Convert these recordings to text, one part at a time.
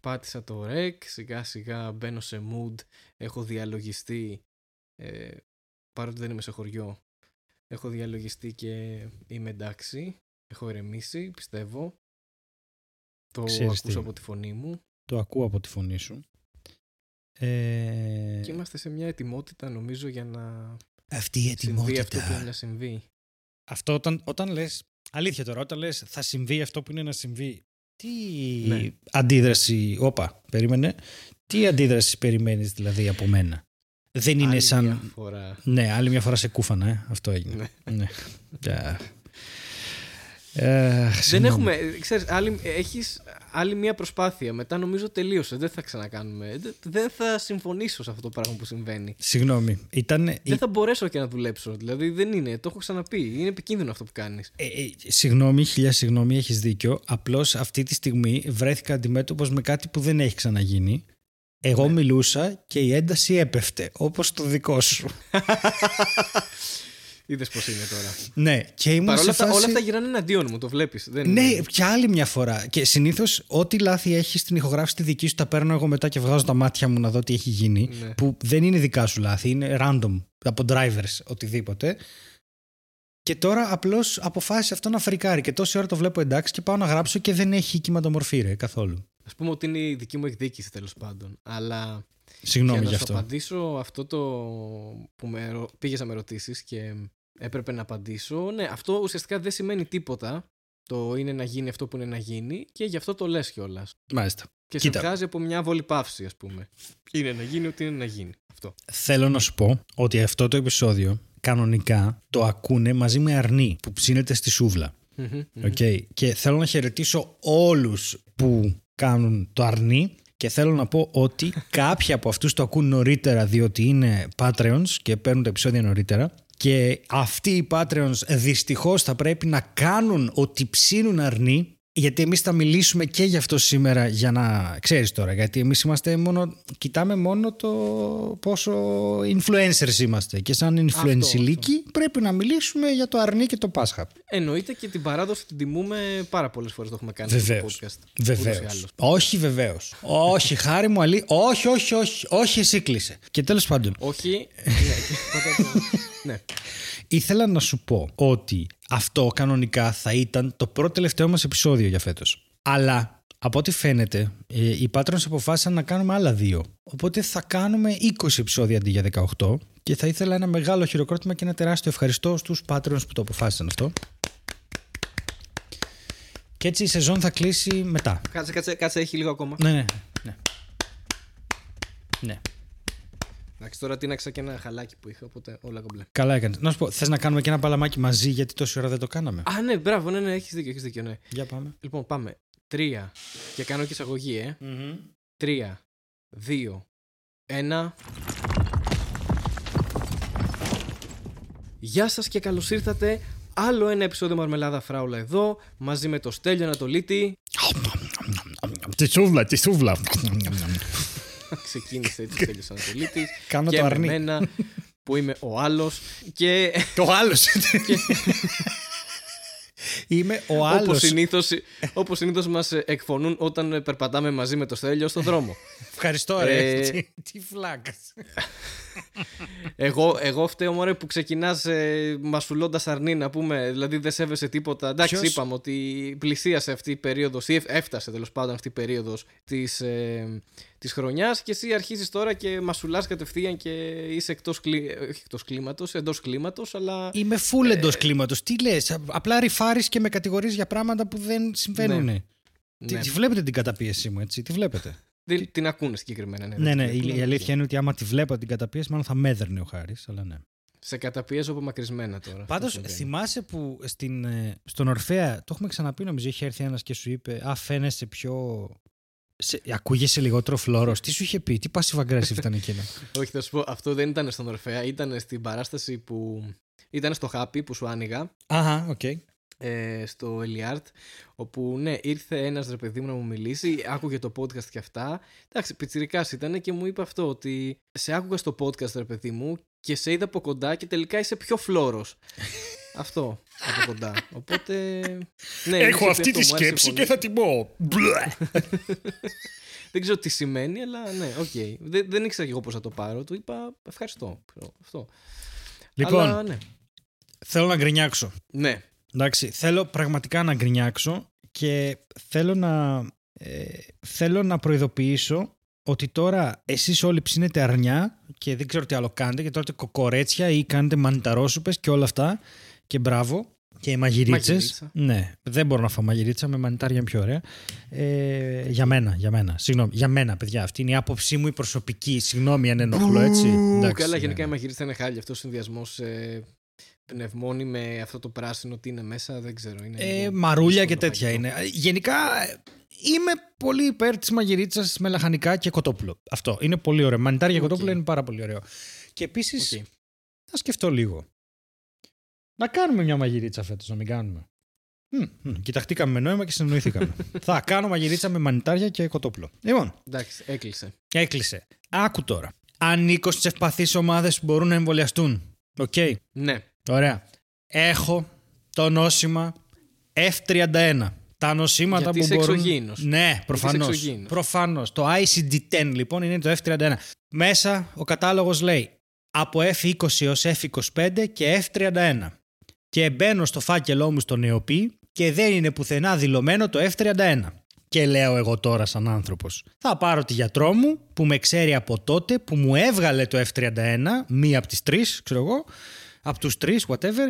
πάτησα το rec, σιγά σιγά μπαίνω σε mood, έχω διαλογιστεί, ε, παρότι δεν είμαι σε χωριό, έχω διαλογιστεί και είμαι εντάξει, έχω ερεμήσει, πιστεύω. Το Ξέρεις ακούσω τι; από τη φωνή μου Το ακούω από τη φωνή σου. Ε, και είμαστε σε μια ετοιμότητα νομίζω για να αυτή η συμβεί αυτό που είναι ετοιμότητα. να συμβεί. Αυτό όταν, όταν λες, αλήθεια τώρα, όταν λες θα συμβεί αυτό που είναι να συμβεί, τι Ναι. αντίδραση, όπα, περίμενε, τι αντίδραση περιμένεις δηλαδή από μένα; Δεν είναι Άλλη σαν, μια φορά. ναι, άλλη μια φορά σε κούφανα, ε, αυτό έγινε. Ναι. ναι. Τια. Ε, Δεν συγγνώμη. έχουμε, ξέρεις, άλλη, έχεις άλλη μια προσπάθεια. Μετά νομίζω τελείωσε. Δεν θα ξανακάνουμε. Δεν, δεν θα συμφωνήσω σε αυτό το πράγμα που συμβαίνει. Συγγνώμη, ήταν, Δεν θα μπορέσω και να δουλέψω. Δηλαδή δεν είναι. Το έχω ξαναπεί. Είναι επικίνδυνο αυτό που κάνεις. Ε, ε, συγγνώμη, χιλιά συγγνώμη, έχεις δίκιο. Απλώς αυτή τη στιγμή βρέθηκα αντιμέτωπος με κάτι που δεν έχει ξαναγίνει. Εγώ Ναι. μιλούσα και η ένταση έπεφτε, όπως το δικό σου. Είδες πώς είναι τώρα. ναι, και ήμουν Παρ' σε όλα αυτά, φάση... όλα αυτά γυρνάνε εναντίον μου. Το βλέπεις. Δεν Ναι, είναι. και άλλη μια φορά. Και συνήθως ό,τι λάθη έχεις στην ηχογράφηση τη δική σου, τα παίρνω εγώ μετά και βγάζω τα μάτια μου να δω τι έχει γίνει. Ναι. Που δεν είναι δικά σου λάθη, είναι random από drivers, οτιδήποτε. Και τώρα απλώς αποφάσισε αυτό να φρικάρει. Και τόση ώρα το βλέπω εντάξει και πάω να γράψω και δεν έχει κυματομορφή, ρε, καθόλου. Α πούμε ότι είναι η δική μου εκδίκηση τέλος πάντων. Αλλά Συγγνώμη για γι' να σου αυτό. απαντήσω αυτό το που με, ρω- πήγες να με ρωτήσεις και έπρεπε να απαντήσω. Ναι, αυτό ουσιαστικά δεν σημαίνει τίποτα. Το είναι να γίνει αυτό που είναι να γίνει και γι' αυτό το λες κιόλας. Μάλιστα. Και Κοίτα. σε βγάζει από μια άβολη παύση, ας πούμε. Είναι να γίνει ό,τι είναι να γίνει. Αυτό. Θέλω να σου πω ότι αυτό το επεισόδιο κανονικά το ακούνε μαζί με αρνί που ψήνεται στη σούβλα. Μμμ, μμμ. Οκ. Και θέλω να χαιρετήσω όλους που κάνουν το αρνί και θέλω να πω ότι κάποιοι από αυτούς το ακούν νωρίτερα διότι είναι Patreons και παίρνουν τα επεισόδια νωρίτερα και αυτοί οι Patreons δυστυχώς θα πρέπει να κάνουν ότι ψήνουν αρνί γιατί εμείς θα μιλήσουμε και γι' αυτό σήμερα για να ξέρεις τώρα γιατί εμείς είμαστε μόνο, κοιτάμε μόνο το πόσο influencers είμαστε και σαν influencer πρέπει να μιλήσουμε για το αρνί και το Πάσχα. Εννοείται και την παράδοση την τιμούμε πάρα πολλές φορές το έχουμε κάνει Βεβαίως. στο podcast. Βεβαίω. Ούτως ή άλλως. Όχι, βεβαίως. όχι, χάρη μου, αλή. Όχι, όχι, όχι. Όχι, εσύ κλείσε. Και τέλος πάντων, Όχι. ναι, και πάντα το- ναι. ήθελα να σου πω ότι αυτό κανονικά θα ήταν το πρώτο τελευταίο μας επεισόδιο για φέτος. Αλλά από ό,τι φαίνεται, ε, οι Patrons αποφάσισαν να κάνουμε άλλα δύο. Οπότε θα κάνουμε 20 επεισόδια αντί για 18. Και θα ήθελα ένα μεγάλο χειροκρότημα και ένα τεράστιο ευχαριστώ στους Patrons που το αποφάσισαν αυτό. Και έτσι η σεζόν θα κλείσει μετά. Κάτσε, κάτσε, κάτσε, έχει λίγο ακόμα. Ναι, ναι, ναι. Ναι. Εντάξει, τώρα τίναξα και ένα χαλάκι που είχα, οπότε όλα κομπλέ. Καλά έκανε. Να σου πω, θες να κάνουμε και ένα παλαμάκι μαζί γιατί τόση ώρα δεν το κάναμε; Α, ναι, μπράβο, ναι, ναι, έχεις δίκιο, έχεις δίκιο, ναι. Για πάμε. Λοιπόν, πάμε. Τρία. Και κάνω και εισαγωγή, ε. Τρία, δύο, ένα. Γεια σας και καλώς ήρθατε. Άλλο ένα επεισόδιο Μαρμελάδα Φράουλα εδώ, μαζί με το Στέλιο Ανατολίτη. Τη σούβλα, τη σούβλα. Ξεκίνησε έτσι ο Στέλιος Ανατολίτης. Κάνω και το με αρνί. μένα, που είμαι ο άλλος. Και Το άλλος. Είμαι ο άλλος. όπως συνήθως, όπως συνήθως μας εκφωνούν όταν περπατάμε μαζί με το Στέλιο στον δρόμο. Ευχαριστώ, ρε. Ε, Τι- Τι φλάκας. Εγώ, εγώ φταίω μωρέ που ξεκινάς ε, μασουλώντας αρνί να πούμε, δηλαδή δεν σέβεσαι τίποτα. Εντάξει, Ποιος; είπαμε ότι πλησίασε αυτή η περίοδος, ή εφ- έφτασε τέλος πάντων αυτή η περίοδος της ε, της χρονιάς και εσύ αρχίζεις τώρα και μασουλάς κατευθείαν και είσαι εκτός κλί... όχι εκτός κλίματος, εντός κλίματος, αλλά. Είμαι full εντός κλίματος. Τι λες, απλά ρηφάρει και με κατηγορεί για πράγματα που δεν συμβαίνουν. Ναι. Τι, Ναι. τι βλέπετε την καταπίεσή μου, έτσι. Τι βλέπετε. Τι- την ακούνε συγκεκριμένα. Ναι, ναι, δεν ναι. την Η, ακούνε, η αλλά αλήθεια είναι ότι άμα τη βλέπω την καταπίεση, μάλλον θα μέδερνε ο Χάρης, αλλά ναι. Σε καταπιέζω απομακρυσμένα τώρα. αυτό Πάντως, συμβαίνει. θυμάσαι που στην, ε, στον Ορφαία, το έχουμε ξαναπεί, νομίζω, είχε έρθει ένας και σου είπε Α, φαίνεσαι πιο. Σε, ακούγεσαι λιγότερο φλόρος. Τι σου είχε πει, τι passive aggressive ήταν εκείνο; Όχι, θα σου πω, αυτό δεν ήταν στον Ορφέα, ήταν στην παράσταση που. ήταν στο Happy που σου άνοιγα. Αχα, οκ. Ε, στο Eliart, όπου ναι, ήρθε ένας ρε παιδί μου να μου μιλήσει, άκουγε το podcast και αυτά. Εντάξει, πιτσιρικάς ήταν και μου είπε αυτό, ότι σε άκουγα στο podcast, ρε παιδί μου, και σε είδα από κοντά και τελικά είσαι πιο φλώρος. αυτό από κοντά. Οπότε. Ναι, μου είχε πει αυτό, μου άρεσε πολύ. θα την πω. δεν ξέρω τι σημαίνει, αλλά ναι, OK. Okay. Δεν, δεν ήξερα και εγώ πώς θα το πάρω. Του είπα ευχαριστώ. Αυτό. Λοιπόν, αλλά, ναι. θέλω να γκρινιάξω. Ναι. Εντάξει, θέλω πραγματικά να γκρινιάξω και θέλω να, ε, θέλω να προειδοποιήσω ότι τώρα εσείς όλοι ψήνετε αρνιά και δεν ξέρω τι άλλο κάνετε και τώρα κοκορέτσια ή κάνετε μανιταρόσουπες και όλα αυτά και μπράβο και οι μαγειρίτσες. Ναι, δεν μπορώ να φάω μαγειρίτσα, με μανιτάρια είναι πιο ωραία. Ε, για μένα, για μένα. Συγγνώμη, για μένα, παιδιά. Αυτή είναι η άποψή μου η προσωπική. Συγγνώμη αν ενοχλώ, έτσι. Εντάξει, καλά, ναι. γενικά η μαγειρίτσα είναι χάλια. Αυτός ο συνδυασμός ε, πνευμόνι με αυτό το πράσινο τι είναι μέσα, δεν ξέρω. Είναι ε, μαρούλια και τέτοια είναι. Γενικά είμαι πολύ υπέρ της μαγειρίτσα με λαχανικά και κοτόπουλο. Αυτό είναι πολύ ωραίο. Μανιτάρια και κοτόπουλο είναι πάρα πολύ ωραίο. Και επίσης okay. θα σκεφτώ λίγο. Να κάνουμε μια μαγειρίτσα φέτος, να μην κάνουμε. Μ, κοιταχτήκαμε με νόημα και συνεννοηθήκαμε. θα κάνω μαγειρίτσα με μανιτάρια και κοτόπουλο. Λοιπόν. Εντάξει, έκλεισε. Έκλεισε. Άκου τώρα. Ανήκω στις ευπαθείς ομάδες που μπορούν να εμβολιαστούν. OK. Okay. Ναι. Ωραία. Έχω το νόσημα F31. Τα νοσήματα Γιατί που μπορούν. Εξωγήινος. Ναι, προφανώς. Προφανώς. Το ICD-10 λοιπόν είναι το F31. Μέσα ο κατάλογος λέει από F20 έως F25 και F31 και μπαίνω στο φάκελό μου στο νεοπή και δεν είναι πουθενά δηλωμένο το F31. Και λέω εγώ τώρα σαν άνθρωπος, θα πάρω τη γιατρό μου που με ξέρει από τότε που μου έβγαλε το F31, μία από τις τρεις, ξέρω εγώ, από τους τρεις, whatever,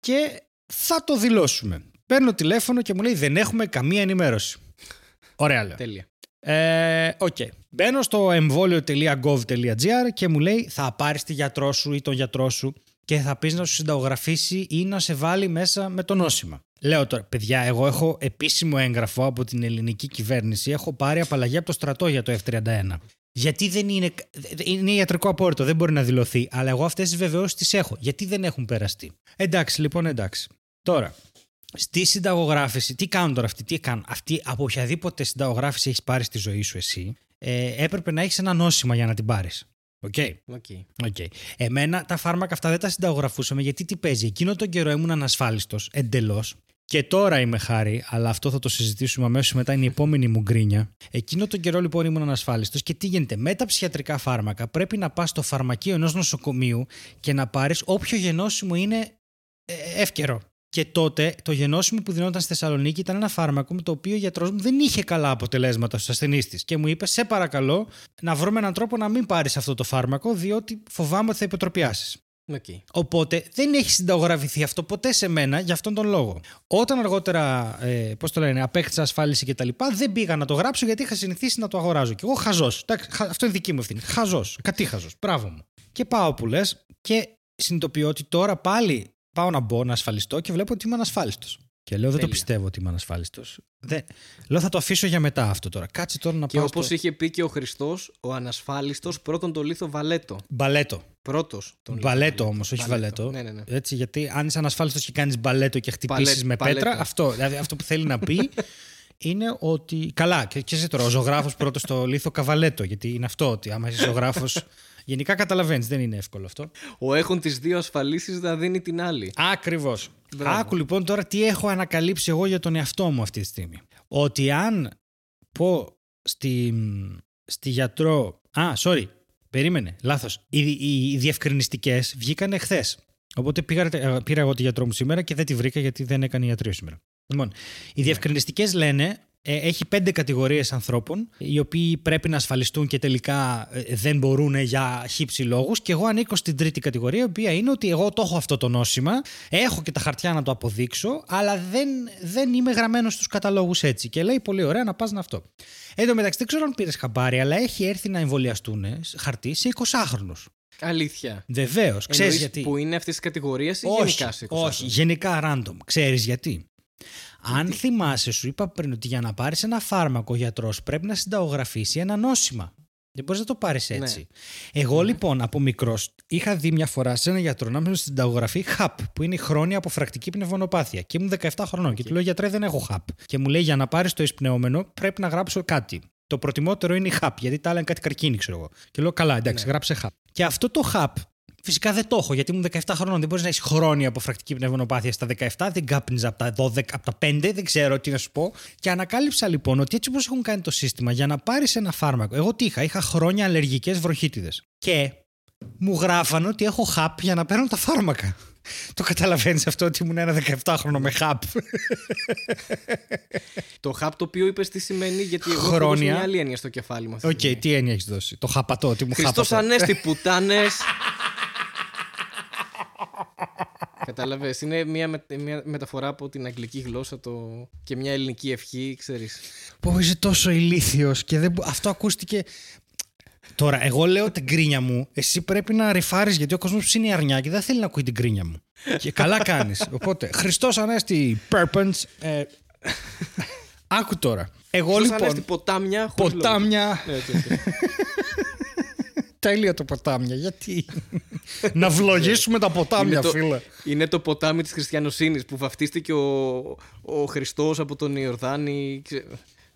και θα το δηλώσουμε. Παίρνω τηλέφωνο και μου λέει δεν έχουμε καμία ενημέρωση. Ωραία λέω. Τέλεια. Ε, okay. Μπαίνω στο εμβόλιο.gov.gr και μου λέει θα πάρεις τη γιατρό σου ή τον γιατρό σου και θα πεις να σου συνταγογραφήσει ή να σε βάλει μέσα με το νόσημα. Λέω τώρα, παιδιά, εγώ έχω επίσημο έγγραφο από την ελληνική κυβέρνηση. Έχω πάρει απαλλαγή από το στρατό για το F31. Γιατί δεν είναι. Είναι ιατρικό απόρριτο, δεν μπορεί να δηλωθεί. Αλλά εγώ αυτές τις βεβαιώσεις τις έχω. Γιατί δεν έχουν περαστεί; Εντάξει, λοιπόν, εντάξει. Τώρα, στη συνταγογράφηση, τι κάνουν τώρα αυτοί, τι κάνουν; Αυτοί από οποιαδήποτε συνταγογράφηση έχεις πάρει στη ζωή σου εσύ, ε, έπρεπε να έχεις ένα νόσημα για να την πάρεις. OK. Okay. Okay. Okay. Εμένα τα φάρμακα αυτά δεν τα συνταγογραφούσαμε γιατί τι παίζει; Εκείνο τον καιρό ήμουν ανασφάλιστος εντελώς. Και τώρα είμαι χάρη, αλλά αυτό θα το συζητήσουμε αμέσως μετά. Είναι η επόμενη μου γκρίνια. Εκείνο τον καιρό λοιπόν ήμουν ανασφάλιστος και τι γίνεται. Με τα ψυχιατρικά φάρμακα πρέπει να πας στο φαρμακείο ενός νοσοκομείου και να πάρεις όποιο γενόσημο είναι ε, εύκαιρο. Και τότε το γενόσημο που δινόταν στη Θεσσαλονίκη ήταν ένα φάρμακο με το οποίο ο γιατρός μου δεν είχε καλά αποτελέσματα στους ασθενείς της. Και μου είπε: Σε παρακαλώ να βρούμε έναν τρόπο να μην πάρεις αυτό το φάρμακο, διότι φοβάμαι ότι θα υποτροπιάσεις. Okay. Οπότε δεν έχει συνταγογραφηθεί αυτό ποτέ σε μένα για αυτόν τον λόγο. Όταν αργότερα, ε, πώς το λένε, απέκτησα ασφάλιση κτλ., δεν πήγα να το γράψω γιατί είχα συνηθίσει να το αγοράζω. Και εγώ χαζός. Αυτό είναι δική μου ευθύνη. Χαζός. Κατήχαζος. Μπράβο μου. Και πάω που λες και συνειδητοποιώ ότι τώρα πάλι πάω να μπω να ασφαλιστώ και βλέπω ότι είμαι ανασφάλιστος. Και λέω, δεν το πιστεύω ότι είμαι ανασφάλιστος. Δεν... Λέω, θα το αφήσω για μετά αυτό τώρα. Κάτσε τώρα να και πάω. Και όπως στο... είχε πει και ο Χριστός, ο ανασφάλιστος πρώτον το λίθο βαλέτο. Μπαλέτο. Πρώτος. Μπαλέτο όμως, όχι βαλέτο. Ναι, ναι, ναι. Έτσι, γιατί αν είσαι ανασφάλιστος και κάνεις μπαλέτο και χτυπήσεις με πέτρα, αυτό, δηλαδή, αυτό που θέλει να πει είναι ότι. Καλά, και, και εσύ τώρα, ο ζωγράφος πρώτος στο λίθο καβαλέτο. Γιατί είναι αυτό, ότι άμα είσαι ζωγράφος Γενικά καταλαβαίνεις, δεν είναι εύκολο αυτό. Ο έχουν τις δύο ασφαλίσεις να δίνει την άλλη. Ακριβώς. Άκου λοιπόν τώρα τι έχω ανακαλύψει εγώ για τον εαυτό μου αυτή τη στιγμή. Ότι αν πω στη, στη γιατρό. Α, sorry, περίμενε, λάθος. Οι, οι, οι διευκρινιστικές βγήκαν εχθέ. Οπότε πήγα, πήρα εγώ τη γιατρό μου σήμερα και δεν τη βρήκα γιατί δεν έκανε ιατρείο σήμερα. Λοιπόν, οι ναι. διευκρινιστικές λένε ε, έχει πέντε κατηγορίες ανθρώπων οι οποίοι πρέπει να ασφαλιστούν και τελικά ε, δεν μπορούν για χύψη λόγους και εγώ ανήκω στην τρίτη κατηγορία η οποία είναι ότι εγώ το έχω αυτό το νόσημα έχω και τα χαρτιά να το αποδείξω αλλά δεν, δεν είμαι γραμμένος στους καταλόγους έτσι και λέει πολύ ωραία να πας να αυτό. Εν τω μεταξύ δεν ξέρω αν πήρες χαμπάρι αλλά έχει έρθει να εμβολιαστούν χαρτί σε 20χρονους. Αλήθεια. Βεβαίως. Ξέρεις γιατί; Που είναι αυτής της κατηγορίας ή όχι, γενικά σε 20 Όχι, γενικά random. Ξέρεις γιατί; Αν θυμάσαι, σου είπα πριν ότι για να πάρεις ένα φάρμακο, ο γιατρός πρέπει να συνταγογραφήσει ένα νόσημα. Δεν μπορείς να το πάρεις ναι. έτσι. Εγώ ναι. λοιπόν από μικρός είχα δει μια φορά σε ένα γιατρό να μου συνταγογραφεί HAP, που είναι η χρόνια αποφρακτική πνευμονοπάθεια. Και ήμουν 17 χρονών. Και του λέω γιατρέ, δεν έχω HAP. Και μου λέει για να πάρεις το εισπνεώμενο πρέπει να γράψω κάτι. Το προτιμότερο είναι η HAP, γιατί τα άλλα είναι κάτι καρκίνη, ξέρω εγώ. Και λέω καλά, εντάξει, ναι. γράψε HAP. Και αυτό το HAP Φυσικά δεν το έχω, γιατί ήμουν 17 χρόνων. Δεν μπορείς να έχεις χρόνια αποφρακτική πνευμονοπάθεια στα 17. Δεν κάπνιζα από τα, 12, από τα 5, δεν ξέρω τι να σου πω. Και ανακάλυψα λοιπόν ότι έτσι όπως έχουν κάνει το σύστημα για να πάρεις ένα φάρμακο. Εγώ τι είχα, είχα χρόνια αλλεργικές βροχίτιδες. Και μου γράφανε ότι έχω χαπ για να παίρνω τα φάρμακα. Το καταλαβαίνεις αυτό ότι ήμουν ένα 17χρονο με χαπ. το χαπ το οποίο είπες τι σημαίνει, γιατί εγώ Χρόνια. έχω δώσει μια άλλη έννοια στο κεφάλι μου. αυτή Οκ, τη στιγμή. τι έννοια έχεις δώσει. Το χαπατό, τι μου Χριστός χάπατο. Ανέστη, πουτάνες. Κατάλαβες, είναι μια, με- μια μεταφορά από την αγγλική γλώσσα το... και μια ελληνική ευχή, ξέρεις. Πω είσαι τόσο ηλίθιος και δεν... μπο- αυτό ακούστηκε... Τώρα, εγώ λέω την κρίνια μου, εσύ πρέπει να ρηφάρεις γιατί ο κόσμος ψήνει αρνιά και δεν θέλει να ακούει την κρίνια μου. και καλά κάνεις. Οπότε, Χριστός Ανέστη, Purpens, ε, άκου τώρα. Εγώ Χριστός λοιπόν, Ανέστη, ποτάμια, χωρίς λόγο. ποτάμια, Ναι, έτσι, έτσι. τέλεια το ποτάμια, γιατί... να βλογίσουμε τα ποτάμια, Είναι το- φίλε. Είναι το ποτάμι της χριστιανοσύνης που βαφτίστηκε ο, ο Χριστός από τον Ιορδάνη. ξε-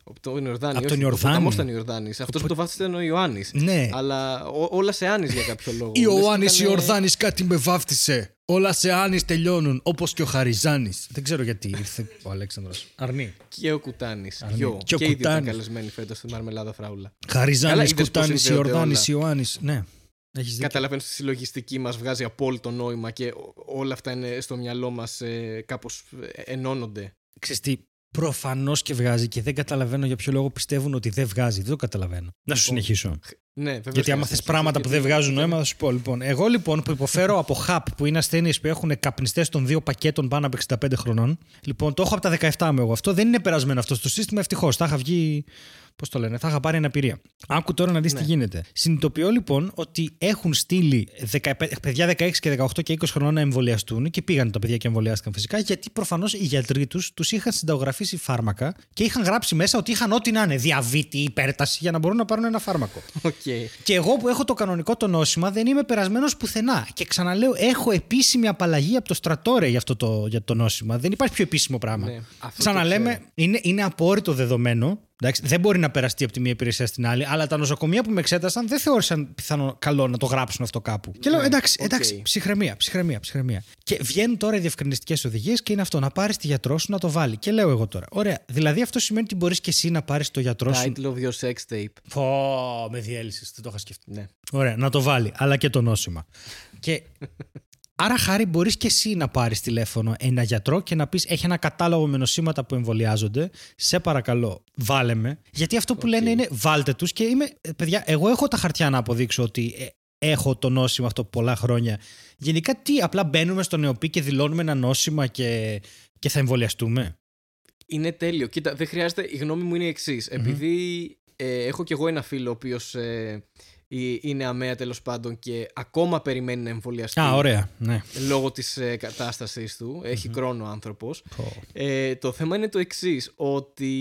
Από τον Ιορδάνη. Από όχι, τον Ο Ιορδάνη. ποταμός ήταν Ιορδάνης. Αυτός που το βάφτισε ήταν ο Ιωάννης. Ναι. Αλλά ό- όλα σε άνης για κάποιο λόγο. Ιωάννης Λες και ήταν- Ιορδάνης κάτι με βάφτισε. Όλα σε Άνης τελειώνουν, όπως και ο Χαριζάνης. Δεν ξέρω γιατί ήρθε ο Αλέξανδρος. Αρνή. Και ο Κουτάνης. Αρνή. Δυο. Και ο Και οι δύο ήταν Κουτάνης. καλεσμένοι φέτος στη Μαρμελάδα Φράουλα. Καλά, Χαριζάνης, είδες πώς Κουτάνης, συνδέονται Ιορδάνης, όλα. Ιωάννης. Ναι, έχεις δίκιο. Καταλαβαίνω ότι στη συλλογιστική μας βγάζει απόλυτο νόημα και ό- όλα αυτά είναι στο μυαλό μας ε, κάπως ενώνονται. Ξέρεις τι, προφανώς και βγάζει και δεν καταλαβαίνω για ποιο λόγο πιστεύουν ότι δεν βγάζει. Δεν το καταλαβαίνω. Να σου Λοιπόν, συνεχίσω. Ναι, βεβαίως Γιατί και άμα να θες συνεχίσεις, πράγματα που γιατί- δεν βγάζουν νόημα, θα σου πω λοιπόν. Εγώ λοιπόν που υποφέρω από HAP που είναι ασθένειες που έχουν καπνιστές των δύο πακέτων πάνω από 65 χρονών. Λοιπόν, το έχω από τα 17 μου εγώ. Αυτό δεν είναι περασμένο αυτό στο σύστημα, ευτυχώς. Θα είχα βγει. Πώς το λένε, θα είχα πάρει αναπηρία. Άκου τώρα να δεις Ναι. τι γίνεται. Συνειδητοποιώ λοιπόν ότι έχουν στείλει 15, παιδιά 16 και 18 και 20 χρονών να εμβολιαστούν και πήγαν τα παιδιά και εμβολιάστηκαν φυσικά γιατί προφανώς οι γιατροί τους τους είχαν συνταγογραφήσει φάρμακα και είχαν γράψει μέσα ότι είχαν ό,τι να είναι διαβήτη, υπέρταση για να μπορούν να πάρουν ένα φάρμακο. Οκ. Και εγώ που έχω το κανονικό το νόσημα δεν είμαι περασμένος πουθενά. Και ξαναλέω, έχω επίσημη απαλλαγή από το στρατό ρε για αυτό το, για το νόσημα. Δεν υπάρχει πιο επίσημο πράγμα. Ναι, αυτό το Ξαναλέμε, ξέρω. είναι, είναι απόρρητο δεδομένο. Εντάξει, δεν μπορεί να περαστεί από τη μία υπηρεσία στην άλλη, αλλά τα νοσοκομεία που με εξέτασαν δεν θεώρησαν πιθανό καλό να το γράψουν αυτό κάπου. Και λέω, Ναι, εντάξει, οκ. εντάξει, ψυχραιμία, ψυχραιμία, ψυχραιμία. Και βγαίνουν τώρα οι διευκρινιστικές οδηγίες και είναι αυτό, να πάρεις τη γιατρό σου να το βάλει. Και λέω εγώ τώρα, ωραία, δηλαδή αυτό σημαίνει ότι μπορείς και εσύ να πάρεις το γιατρό σου. Title of your sex tape. Πω, με διέλυσες, δεν το είχα σκεφτεί. Ναι. Ωραία, να το βάλει, αλλά και το νόσημα. και άρα, χάρη, μπορείς και εσύ να πάρεις τηλέφωνο ένα γιατρό και να πεις: Έχει ένα κατάλογο με νοσήματα που εμβολιάζονται. Σε παρακαλώ, βάλε με. Γιατί αυτό που λένε είναι: Βάλτε τους και είμαι. ε, Παιδιά, εγώ έχω τα χαρτιά να αποδείξω ότι ε, έχω το νόσημα αυτό πολλά χρόνια. Γενικά, τι, απλά μπαίνουμε στο νεοπή και δηλώνουμε ένα νόσημα και, και θα εμβολιαστούμε; Είναι τέλειο. Κοίτα, δεν χρειάζεται. Η γνώμη μου είναι η εξής. Επειδή ε, έχω κι εγώ ένα φίλο ο οποίος ε, ε, είναι αμαία τέλος πάντων και ακόμα περιμένει να εμβολιαστεί. Α, ωραία. Ναι. Λόγω της ε, κατάστασης του. Έχει κρόνο ο άνθρωπος. Πω. Ε, το θέμα είναι το εξής ότι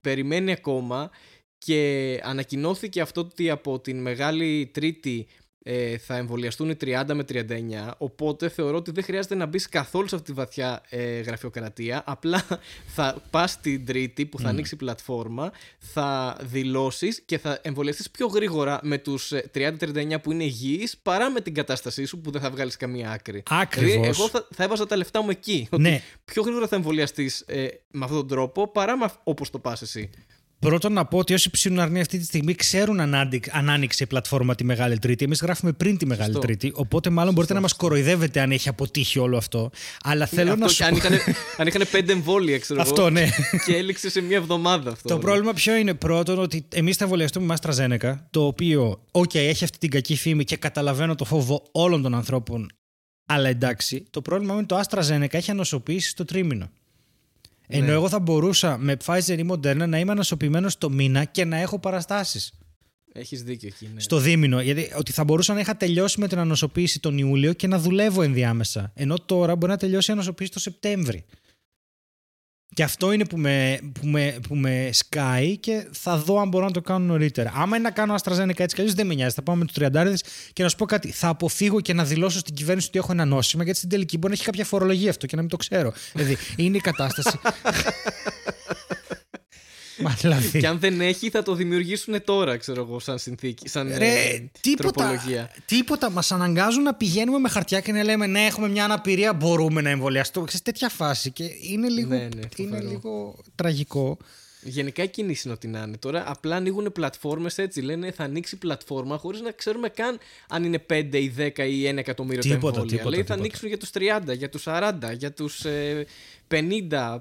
περιμένει ακόμα και ανακοινώθηκε αυτό ότι από την Μεγάλη Τρίτη ε, θα εμβολιαστούν οι 30 με 39 οπότε θεωρώ ότι δεν χρειάζεται να μπεις καθόλου σε αυτή τη βαθιά ε, γραφειοκρατία απλά θα πας την Τρίτη που θα ανοίξει η πλατφόρμα θα δηλώσεις και θα εμβολιαστείς πιο γρήγορα με τους ε, 30-39 που είναι υγιείς παρά με την κατάστασή σου που δεν θα βγάλεις καμία άκρη Ακριβώς. Δηλαδή, εγώ θα, θα έβαζα τα λεφτά μου εκεί ότι Ναι. πιο γρήγορα θα εμβολιαστείς ε, με αυτόν τον τρόπο παρά με όπως το πας εσύ. Πρώτον, να πω ότι όσοι ψήνουν αρνή αυτή τη στιγμή ξέρουν αν, άνοιξε- αν άνοιξε η πλατφόρμα τη Μεγάλη Τρίτη. Εμείς γράφουμε πριν τη Μεγάλη Σωστό. Τρίτη. Οπότε, μάλλον μπορείτε να μας κοροϊδεύετε αν έχει αποτύχει όλο αυτό. Αλλά θέλω αυτό, να σου και αν, πω. είχαν, αν είχαν πέντε εμβόλια, ξέρω Αυτό, εγώ. ναι. Και έληξε σε μία εβδομάδα αυτό. Το πρόβλημα ποιο είναι; Πρώτον ότι εμείς θα εμβολιαστούμε με AstraZeneca, το οποίο, οκ, έχει αυτή την κακή φήμη και καταλαβαίνω το φόβο όλων των ανθρώπων. Αλλά εντάξει, το πρόβλημα είναι ότι το AstraZeneca έχει ανοσοποιήσει στο τρίμηνο. Ενώ Ναι. εγώ θα μπορούσα με Pfizer ή Moderna να είμαι ανοσοποιημένο το μήνα και να έχω παραστάσεις. Έχεις δίκιο εκεί. Ναι. στο δίμηνο. Γιατί ότι θα μπορούσα να είχα τελειώσει με την ανοσοποίηση τον Ιούλιο και να δουλεύω ενδιάμεσα. Ενώ τώρα μπορεί να τελειώσει η ανοσοποίηση το Σεπτέμβρη. Και αυτό είναι που με, που, με, που με σκάει και θα δω αν μπορώ να το κάνω νωρίτερα. Άμα είναι να κάνω AstraZeneca έτσι κι αλλιώς δεν με νοιάζει. Θα πάμε με τους 30 και να σου πω κάτι. Θα αποφύγω και να δηλώσω στην κυβέρνηση ότι έχω ένα νόσημα γιατί στην τελική μπορεί να έχει κάποια φορολογία αυτό και να μην το ξέρω. δηλαδή είναι η κατάσταση. Μα δηλαδή. και αν δεν έχει, θα το δημιουργήσουν τώρα, ξέρω εγώ, σαν συνθήκη. Σαν Ρε, ε, τίποτα, τροπολογία. τίποτα. Μας αναγκάζουν να πηγαίνουμε με χαρτιά και να λέμε Ναι, έχουμε μια αναπηρία, μπορούμε να εμβολιαστούμε. Ξέρεις, τέτοια φάση. Και είναι λίγο, Ναι, ναι, είναι φοβερό. λίγο τραγικό. Γενικά η κίνηση είναι ό,τι να είναι. Τώρα απλά ανοίγουν πλατφόρμες έτσι. Λένε θα ανοίξει πλατφόρμα χωρίς να ξέρουμε καν αν είναι 5 ή 10 ή 1 εκατομμύριο τα Τίποτα, εμβόλια. τίποτα, Λέει θα τίποτα. ανοίξουν για τους 30, για τους 40, για τους ε, 50.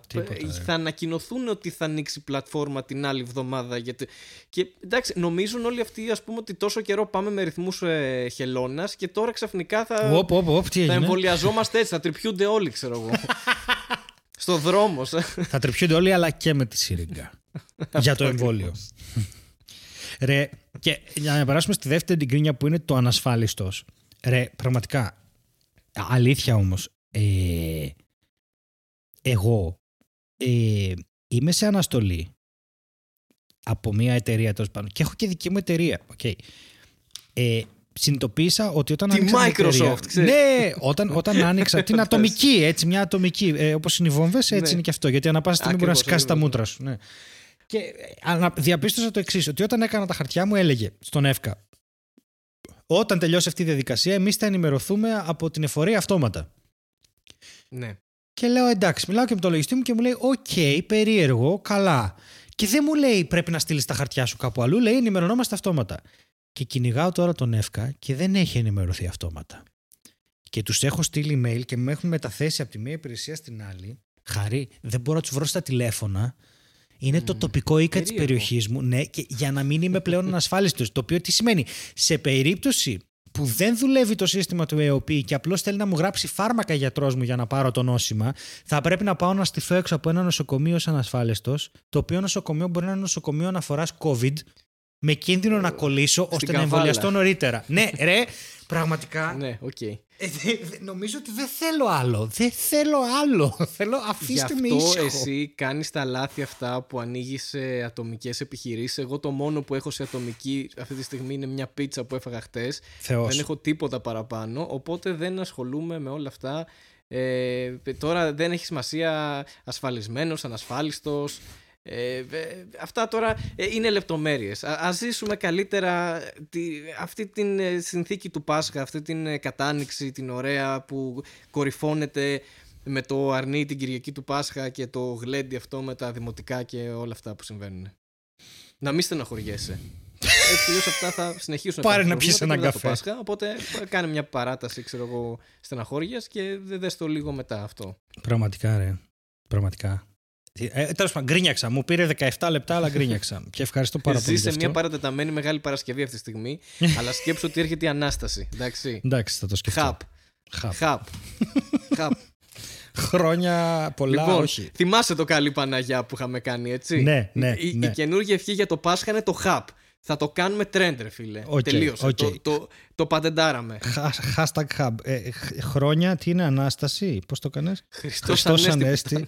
Τίποτα, Ε, ρε. θα ανακοινωθούν ότι θα ανοίξει πλατφόρμα την άλλη εβδομάδα. Γιατί... Και εντάξει, νομίζουν όλοι αυτοί ας πούμε ότι τόσο καιρό πάμε με ρυθμούς ε, χελώνας και τώρα ξαφνικά θα, Οπ, οπ, οπ, τι θα έγινε; εμβολιαζόμαστε έτσι, θα τρυπιούνται όλοι ξέρω εγώ. Στο δρόμο. Θα τρυπιούνται όλοι, αλλά και με τη σύριγγα. για το εμβόλιο. Ρε, και για να περάσουμε στη δεύτερη την κρίνια που είναι το ανασφάλιστος. Ρε, πραγματικά, αλήθεια όμως, ε, εγώ ε, είμαι σε αναστολή από μια εταιρεία τέλος πάντων και έχω και δική μου εταιρεία. Okay. Ε, συνειδητοποίησα ότι όταν Τη άνοιξα την εταιρεία- Microsoft, ξέρεις. Ναι, όταν, όταν άνοιξα την ατομική, έτσι, μια ατομική. Ε, Όπως είναι οι βόμβες, έτσι Ναι. είναι και αυτό. Γιατί ανά πάσα στιγμή μπορεί να Ακριβώς, σκάσει τα ακριβώς, μούτρα σου. Ναι. Και ε, ανα- διαπίστωσα το εξής, ότι όταν έκανα τα χαρτιά μου έλεγε στον ΕΦΚΑ, όταν τελειώσει αυτή η διαδικασία, εμείς θα ενημερωθούμε από την εφορία αυτόματα. ναι. Και λέω εντάξει, μιλάω και με το λογιστή μου και μου λέει: Οκ, περίεργο, καλά. Και δεν μου λέει πρέπει να στείλεις τα χαρτιά σου κάπου αλλού, λέει ενημερωνόμαστε αυτόματα. Και κυνηγάω τώρα τον ΕΦΚΑ και δεν έχει ενημερωθεί αυτόματα. Και τους έχω στείλει email και με έχουν μεταθέσει από τη μία υπηρεσία στην άλλη. Χαρή, δεν μπορώ να τους βρω στα τηλέφωνα. Είναι το τοπικό οίκα της περίεργο. περιοχής μου. Ναι, και για να μην είμαι πλέον ανασφάλιστος. Το οποίο τι σημαίνει, σε περίπτωση που δεν δουλεύει το σύστημα του ΕΟΠ και απλώς θέλει να μου γράψει φάρμακα γιατρός μου για να πάρω το νόσημα, θα πρέπει να πάω να στηθώ έξω από ένα νοσοκομείο ως ανασφάλιστος, το οποίο νοσοκομείο μπορεί να είναι νοσοκομείο αναφοράς COVID, με κίνδυνο να κολλήσω ώστε να Καβάλα. εμβολιαστώ νωρίτερα. ναι, ρε, πραγματικά. Ναι, οκ. ε, δε- δε- νομίζω ότι δεν θέλω άλλο. Δεν θέλω άλλο. Θέλω Γι' αφήστε με αυτό ήσυχο. εσύ κάνεις τα λάθη αυτά που ανοίγεις σε ατομικές επιχειρήσεις. Εγώ το μόνο που έχω σε ατομική αυτή τη στιγμή είναι μια πίτσα που έφαγα χτες. Θεός. Δεν έχω τίποτα παραπάνω, οπότε δεν ασχολούμαι με όλα αυτά. Ε, τώρα δεν έχει σημασία ασφαλισμένος, ανασφάλιστος. Ε, ε, αυτά τώρα ε, είναι λεπτομέρειες. Α, ας ζήσουμε καλύτερα τη, αυτή την ε, συνθήκη του Πάσχα, αυτή την ε, κατάνοιξη, την ωραία που κορυφώνεται με το αρνί την Κυριακή του Πάσχα και το γλέντι αυτό με τα δημοτικά και όλα αυτά που συμβαίνουν. Να μην στεναχωριέσαι. Έτσι κι αλλιώς αυτά θα συνεχίσουν Πάρε υπάρχουν να πιεις προβλήματα έναν και μετά καφέ. Το Πάσχα, οπότε κάνε μια παράταση, ξέρω εγώ, στεναχώριας και δε- δες το λίγο μετά αυτό. Πραγματικά, ρε. Πραγματικά. Ε, Τέλος πάντων, γκρίνιαξα. Μου πήρε 17 λεπτά, αλλά γκρίνιαξα. και ευχαριστώ πάρα πολύ. Ζει γι' σε μια αυτό. παρατεταμένη Μεγάλη Παρασκευή αυτή τη στιγμή, αλλά σκέψου ότι έρχεται η Ανάσταση. Εντάξει. Εντάξει, θα το σκεφτώ. Χαπ. Χαπ. Χαπ. Χαπ. Χρόνια πολλά, Λοιπόν, όχι. θυμάσαι το καλή Παναγιά που είχαμε κάνει, έτσι; Ναι, ναι, Η, ναι. η καινούργια ευχή για το Πάσχα είναι το χαπ. Θα το κάνουμε trend, ρε φίλε. Οκ, Τελείωσε. οκ. Το, το, το πατεντάραμε. Χα- Hashtag ΧΑΠ. Ε, χ- χρόνια, τι είναι, Ανάσταση, πώς το κάνεις; Χριστός, Χριστός Ανέστη. Ανέστη.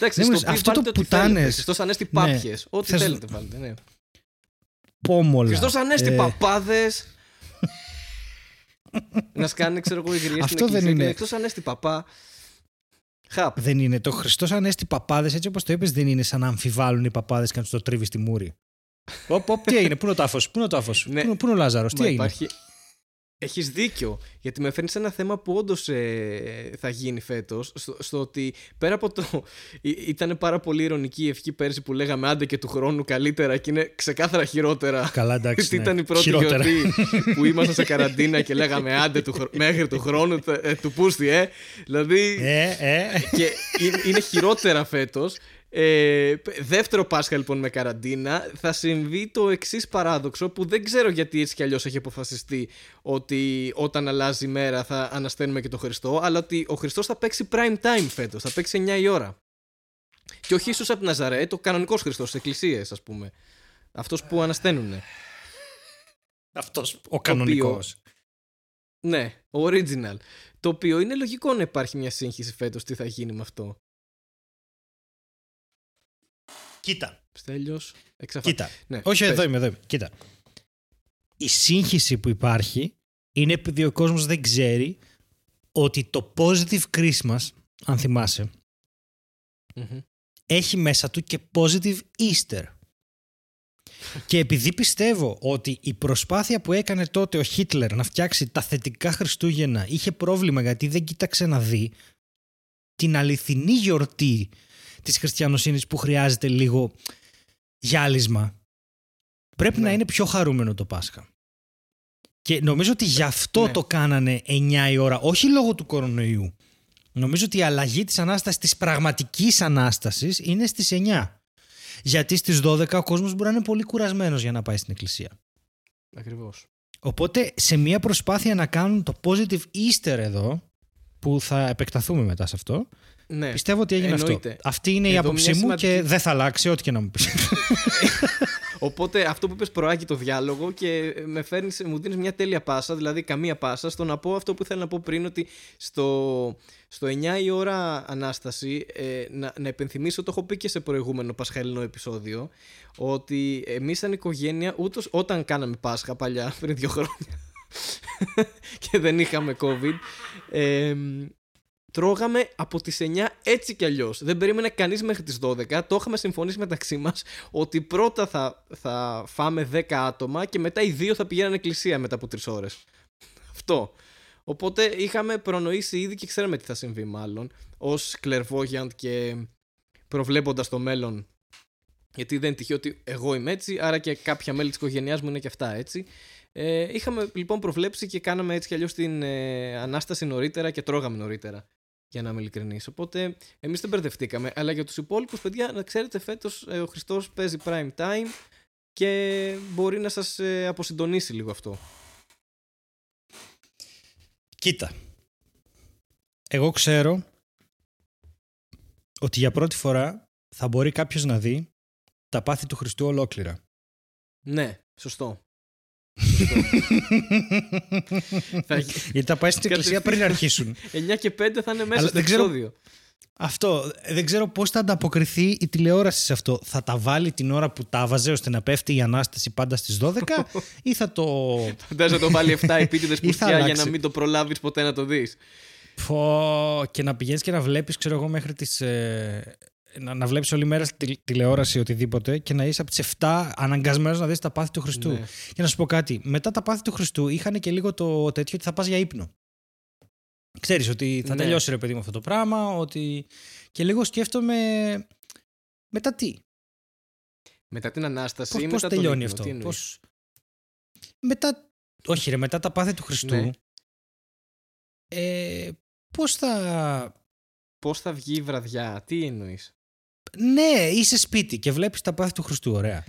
Εντάξει, Ναι, στο μες, πει αυτό βάλτε το ό,τι πουτάνες. θέλετε. Χριστός Ανέστη πάπιες. Ό,τι Θες- θέλετε βάλτε, ναι. Πόμολα. Χριστός Ανέστη Ε, παπάδες. Να σκάνε, ξέρω εγώ, οι γριές στην Αυτό δεν εκκλησία και είναι. λέει, Χριστός Ανέστη παπά. Χαπ. Δεν είναι. Το Χριστός Ανέστη παπάδες, έτσι όπως το είπες, δεν είναι σαν να αμφιβάλλουν οι παπάδες και να τους το τρίβεις στη μούρη. Οπ, οπ, τι έγινε, πού είναι ο τάφος, πού είναι ο τάφος, Ναι. πού, είναι- πού είναι ο Λάζαρος, τι Μα έγινε; υπάρχει... Έχεις δίκιο, γιατί με φέρνεις σε ένα θέμα που όντως θα γίνει φέτος, στο, στο ότι πέρα από το... ήταν πάρα πολύ ηρωνική η ευχή πέρσι που λέγαμε άντε και του χρόνου καλύτερα και είναι ξεκάθαρα χειρότερα. Καλά, εντάξει. Τι ναι. ήταν η πρώτη Χειρότερα. γιορτή που ήμασταν σε καραντίνα και λέγαμε άντε του, χρο- μέχρι του χρόνου ε, του πούστη, ε. Δηλαδή Ε, ε. και είναι- είναι χειρότερα φέτος. Ε, δεύτερο Πάσχα λοιπόν με καραντίνα θα συμβεί το εξής παράδοξο που δεν ξέρω γιατί έτσι κι αλλιώς έχει αποφασιστεί ότι όταν αλλάζει η μέρα θα ανασταίνουμε και τον Χριστό αλλά ότι ο Χριστός θα παίξει prime time φέτος, θα παίξει 9 η ώρα. Και όχι ίσως από την Ναζαρέ, το κανονικός Χριστός στις εκκλησίες ας πούμε. Αυτός που ανασταίνουνε. Αυτός ο κανονικός. ναι, ο original. Το οποίο είναι λογικό να υπάρχει μια σύγχυση φέτος τι θα γίνει με αυτό Κοίτα, Στέλιος, εξαφανίστηκε. κοίτα. Ναι, Όχι, πες. εδώ είμαι, εδώ είμαι. Κοίτα. Η σύγχυση που υπάρχει είναι επειδή ο κόσμος δεν ξέρει ότι το positive Christmas, αν θυμάσαι, Μμμ. έχει μέσα του και positive Easter. Και επειδή πιστεύω ότι η προσπάθεια που έκανε τότε ο Χίτλερ να φτιάξει τα θετικά Χριστούγεννα είχε πρόβλημα γιατί δεν κοίταξε να δει την αληθινή γιορτή της χριστιανοσύνης που χρειάζεται λίγο γυάλισμα πρέπει Ναι. να είναι πιο χαρούμενο το Πάσχα. Και νομίζω ότι γι' αυτό Ναι. το κάνανε 9 η ώρα, όχι λόγω του κορονοϊού. Νομίζω ότι η αλλαγή της Ανάστασης, της πραγματικής Ανάστασης είναι στις 9. Γιατί στις 12 ο κόσμος μπορεί να είναι πολύ κουρασμένος για να πάει στην εκκλησία. Ακριβώς. Οπότε σε μια προσπάθεια να κάνουν το positive Easter εδώ, που θα επεκταθούμε μετά σε αυτό, Ναι. πιστεύω ότι έγινε Εννοείται. αυτό. Αυτή είναι η Εδώ άποψή μια μου σημαντική- και δεν θα αλλάξει ό,τι και να μου πεις. Οπότε αυτό που είπες προάγει το διάλογο και με φέρνεις, μου δίνεις μια τέλεια πάσα, δηλαδή καμία πάσα, στο να πω αυτό που ήθελα να πω πριν ότι στο, στο 9 η ώρα Ανάσταση, ε, να, να επενθυμίσω, το έχω πει και σε προηγούμενο πασχαλινό επεισόδιο, ότι εμείς σαν οικογένεια, ούτως όταν κάναμε Πάσχα παλιά, πριν δύο χρόνια, και δεν είχαμε COVID, ε, τρώγαμε από τις 9 έτσι κι αλλιώς. Δεν περίμενε κανείς μέχρι τις 12. Το είχαμε συμφωνήσει μεταξύ μας ότι πρώτα θα, θα φάμε 10 άτομα και μετά οι δύο θα πηγαίνουν εκκλησία μετά από 3 ώρες. Αυτό. Οπότε είχαμε προνοήσει ήδη και ξέραμε τι θα συμβεί μάλλον ως clairvoyant και προβλέποντας το μέλλον γιατί δεν είναι τυχαίο ότι εγώ είμαι έτσι, άρα και κάποια μέλη της οικογένειάς μου είναι και αυτά έτσι. Ε, είχαμε λοιπόν προβλέψει και κάναμε έτσι κι αλλιώς την ε, Ανάσταση νωρίτερα και τρώγαμε νωρίτερα. Για να είμαι ειλικρινής. Οπότε εμείς δεν μπερδευτήκαμε. Αλλά για τους υπόλοιπους παιδιά, να ξέρετε, φέτος ε, ο Χριστός παίζει prime time και μπορεί να σας ε, αποσυντονίσει λίγο αυτό. Κοίτα. Εγώ ξέρω ότι για πρώτη φορά θα μπορεί κάποιος να δει τα πάθη του Χριστού ολόκληρα. Ναι, σωστό. Θα... Γιατί θα πάει στην εκκλησία πριν αρχίσουν. 9 και 5 θα είναι μέσα Αλλά στο δεν ξέρω- επεισόδιο. Αυτό. Δεν ξέρω πώς θα ανταποκριθεί η τηλεόραση σε αυτό. Θα τα βάλει την ώρα που τα βάζε ώστε να πέφτει η Ανάσταση πάντα στις 12 ή θα το... Φαντάζεσαι να το βάλει 7 επίτηδες Ή θα πουστιά για αλλάξει. να μην το προλάβεις ποτέ να το δεις. Πω, και να πηγαίνεις και να βλέπεις, ξέρω εγώ, μέχρι τις... ε, να, να βλέπεις όλη μέρα στη τηλεόραση οτιδήποτε και να είσαι από τις 7 αναγκασμένος να δεις τα πάθη του Χριστού. Ναι. Και να σου πω κάτι, μετά τα πάθη του Χριστού είχαν και λίγο το τέτοιο ότι θα πας για ύπνο. Ξέρεις ότι θα Ναι. τελειώσει ρε παιδί μου αυτό το πράγμα, ότι... Και λίγο σκέφτομαι μετά τι, Μετά την Ανάσταση πώς, ή πώς μετά τον τελειώνει ύπνο, αυτό; τι εννοείς; Πώς... Μετά, όχι ρε, μετά τα πάθη του Χριστού, Ναι. ε, πώς θα... Πώς θα βγει η βραδιά, τι εννοείς; Ναι, είσαι σπίτι και βλέπεις τα πάθη του Χριστού, ωραία.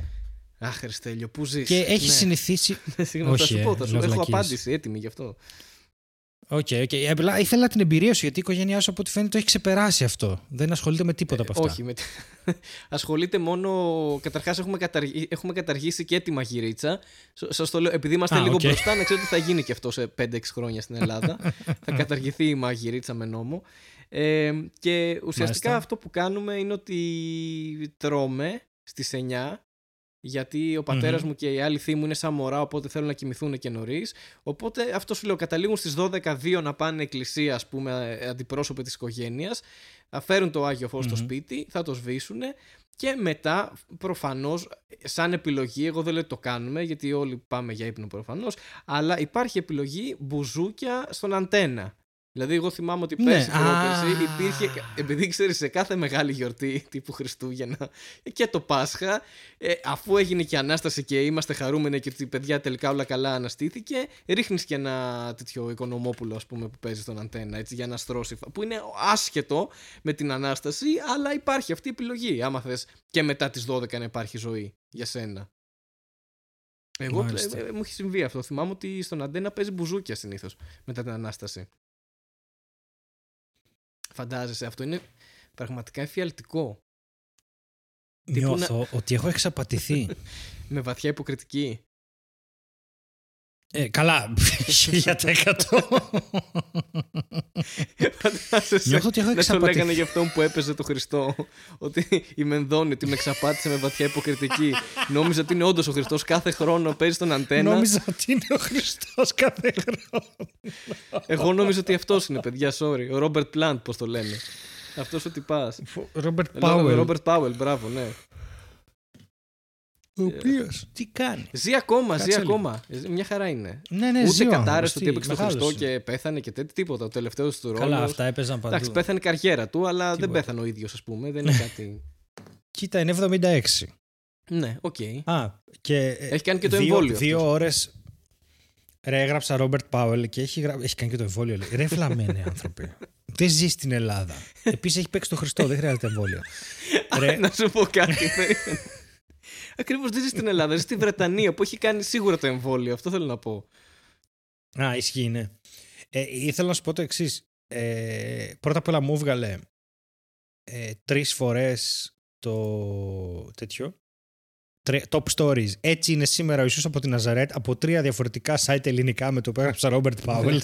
Αχ, Χριστέλιο, πού ζεις; Και έχει ναι. συνηθίσει... Συγγνώμη, θα Όχι, σου ε, πω, θα σου λέω έχω βλακίες. απάντηση έτοιμη γι' αυτό. OK, OK. Απλά ήθελα την εμπειρία σου γιατί η οικογένειά σου από ό,τι φαίνεται το έχει ξεπεράσει αυτό. Δεν ασχολείται με τίποτα από αυτά. Όχι, με... ασχολείται μόνο. Καταρχάς, έχουμε, καταργ... έχουμε καταργήσει και τη μαγειρίτσα. Σας το λέω, επειδή είμαστε Α, λίγο οκ. μπροστά, να ξέρετε ότι θα γίνει και αυτό σε 5-6 χρόνια στην Ελλάδα. θα καταργηθεί η μαγειρίτσα με νόμο. Ε, και ουσιαστικά Μάλιστα. αυτό που κάνουμε είναι ότι τρώμε στις 9 γιατί ο πατέρας Μμμ. μου και οι άλλοι θείοι μου είναι σαν μωρά, οπότε θέλουν να κοιμηθούν και νωρίς. Οπότε αυτό σου λέω, καταλήγουν στις 12 να πάνε εκκλησία, ας πούμε, αντιπρόσωποι της οικογένειας, θα φέρουν το Άγιο Φως στο Μμμ. σπίτι, θα το σβήσουν και μετά προφανώς σαν επιλογή, εγώ δεν λέω ότι το κάνουμε γιατί όλοι πάμε για ύπνο προφανώς, αλλά υπάρχει επιλογή μπουζούκια στον αντένα. Δηλαδή, εγώ θυμάμαι ότι Ναι, πέρσι α. πρόπερσι υπήρχε, επειδή ξέρεις, σε κάθε μεγάλη γιορτή τύπου Χριστούγεννα και το Πάσχα, ε, αφού έγινε και ανάσταση και είμαστε χαρούμενοι και ότι παιδιά τελικά όλα καλά αναστήθηκε, ρίχνεις και ένα τέτοιο οικονομόπουλο, ας πούμε, που παίζει στον αντένα, έτσι, για να στρώσει. Που είναι άσχετο με την ανάσταση, αλλά υπάρχει αυτή η επιλογή. Άμα θες και μετά τις 12 να υπάρχει ζωή για σένα. Εγώ Μάλιστα. ε, ε, μου έχει συμβεί αυτό. Θυμάμαι ότι στον αντένα παίζει μπουζούκια συνήθως μετά την ανάσταση. Φαντάζεσαι, αυτό είναι πραγματικά εφιαλτικό. που Νιώθω ότι έχω εξαπατηθεί. Με βαθιά υποκριτική. Ε, καλά, 1000%. Φαντάζεσαι. Νιώθω ότι έχω Δεν το εξαπατηθεί. λέγανε για αυτόν που έπαιζε το Χριστό. Ότι η Μενδώνη, ότι με εξαπάτησε με βαθιά υποκριτική. Νόμιζα ότι είναι όντως ο Χριστός κάθε χρόνο παίζει στον αντένα. Νόμιζα ότι είναι ο Χριστός κάθε χρόνο. Εγώ νόμιζα ότι αυτός είναι, παιδιά, sorry. Ο Ρόμπερτ Πλάντ, πώς το λένε. Αυτός ο τυπάς. Ρόμπερτ Πάουελ. Ρόμπερτ Πάουελ, μπράβο, ναι. Ο οποίος τι κάνει; Ζει ακόμα, ζει Κάτσε λίγο. ακόμα. Ε, Μια χαρά είναι. Ναι, ναι, Ούτε ζει ο κατάρρευσε άνθρωπος, ότι τι, έπαιξε τον Χριστό μεγάλωσε. και πέθανε και τέτοια. Τίποτα. Ο τελευταίος του ρόλος. Καλά, αυτά έπαιζαν παντού. Εντάξει, πέθανε η καριέρα του, αλλά δεν Τίποτα. πέθανε ο ίδιος, ας πούμε. Δεν είναι κάτι. Κοίτα, είναι 76. ναι, οκ. Α, και ε, Έχει κάνει και το δύο, εμβόλιο. Δύο αυτός. ώρες Ρε, έγραψα Ρόμπερτ Πάουελ και έχει, γρα... έχει κάνει και το εμβόλιο. λέει. Ρε, βλαμμένε άνθρωποι. δεν ζεις στην Ελλάδα. Επίσης έχει παίξει το Χριστό, δεν χρειάζεται εμβόλιο. Ρε, Να σου πω κάτι. Ακριβώς δεν ζεις στην Ελλάδα, ζεις στη Βρετανία που έχει κάνει σίγουρα το εμβόλιο. Αυτό θέλω να πω. Α, ισχύει, ναι. Ε, ήθελα να σου πω το εξής. Ε, πρώτα απ' όλα μου έβγαλε ε, τρεις φορές το τέτοιο. Τρε- Top stories. Έτσι είναι σήμερα ο Ιησούς από την Ναζαρέτ από τρία διαφορετικά site ελληνικά με το που έγραψα Ρόμπερτ Πάουελ.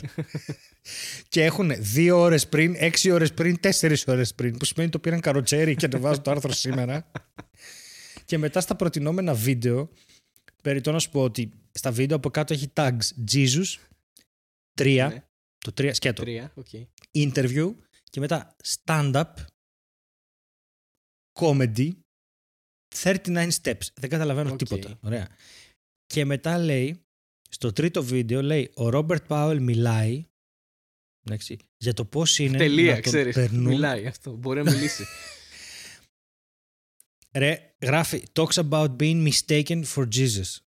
και έχουν δύο ώρες πριν, έξι ώρες πριν, τέσσερις ώρες πριν. Που σημαίνει το πήραν καροτσέρι και το βάζω το άρθρο σήμερα. Και μετά στα προτινόμενα βίντεο, περιττώ να σου πω ότι στα βίντεο από κάτω έχει tags Jesus, τρία, Ναι. το τρία, σκέτο, Τρία, OK. interview και μετά stand-up, comedy, 39 steps. Δεν καταλαβαίνω Οκ. τίποτα. Ωραία. Και μετά λέει, στο τρίτο βίντεο λέει, ο Ρόμπερτ Πάουελ μιλάει εντάξει, για το πώς είναι Τελεία, να τον ξέρεις. περνούν. Μιλάει αυτό. Μπορεί να μιλήσει. Ρε, γράφει, talks about being mistaken for Jesus.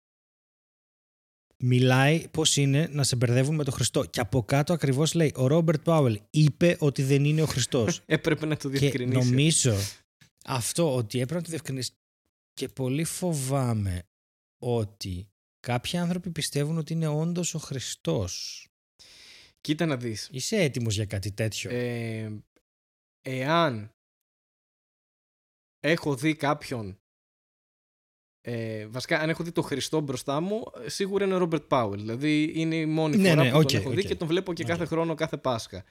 Μιλάει πώς είναι να σε μπερδεύουν με τον Χριστό. Και από κάτω ακριβώς λέει, ο Ρόμπερτ Πάουελ είπε ότι δεν είναι ο Χριστός. Έπρεπε να το Και διευκρινίσει. νομίζω αυτό ότι έπρεπε να το διευκρινίσει και πολύ φοβάμαι ότι κάποιοι άνθρωποι πιστεύουν ότι είναι όντως ο Χριστός. Κοίτα να δεις. Είσαι έτοιμος για κάτι τέτοιο; Ε, εάν έχω δει κάποιον ε, βασικά αν έχω δει τον Χριστό μπροστά μου ε, σίγουρα είναι ο Ρόμπερτ Πάουελ δηλαδή είναι η μόνη Ναι, φορά ναι, που οκ, τον έχω δει οκ. και τον βλέπω και Οκ. κάθε χρόνο κάθε Πάσχα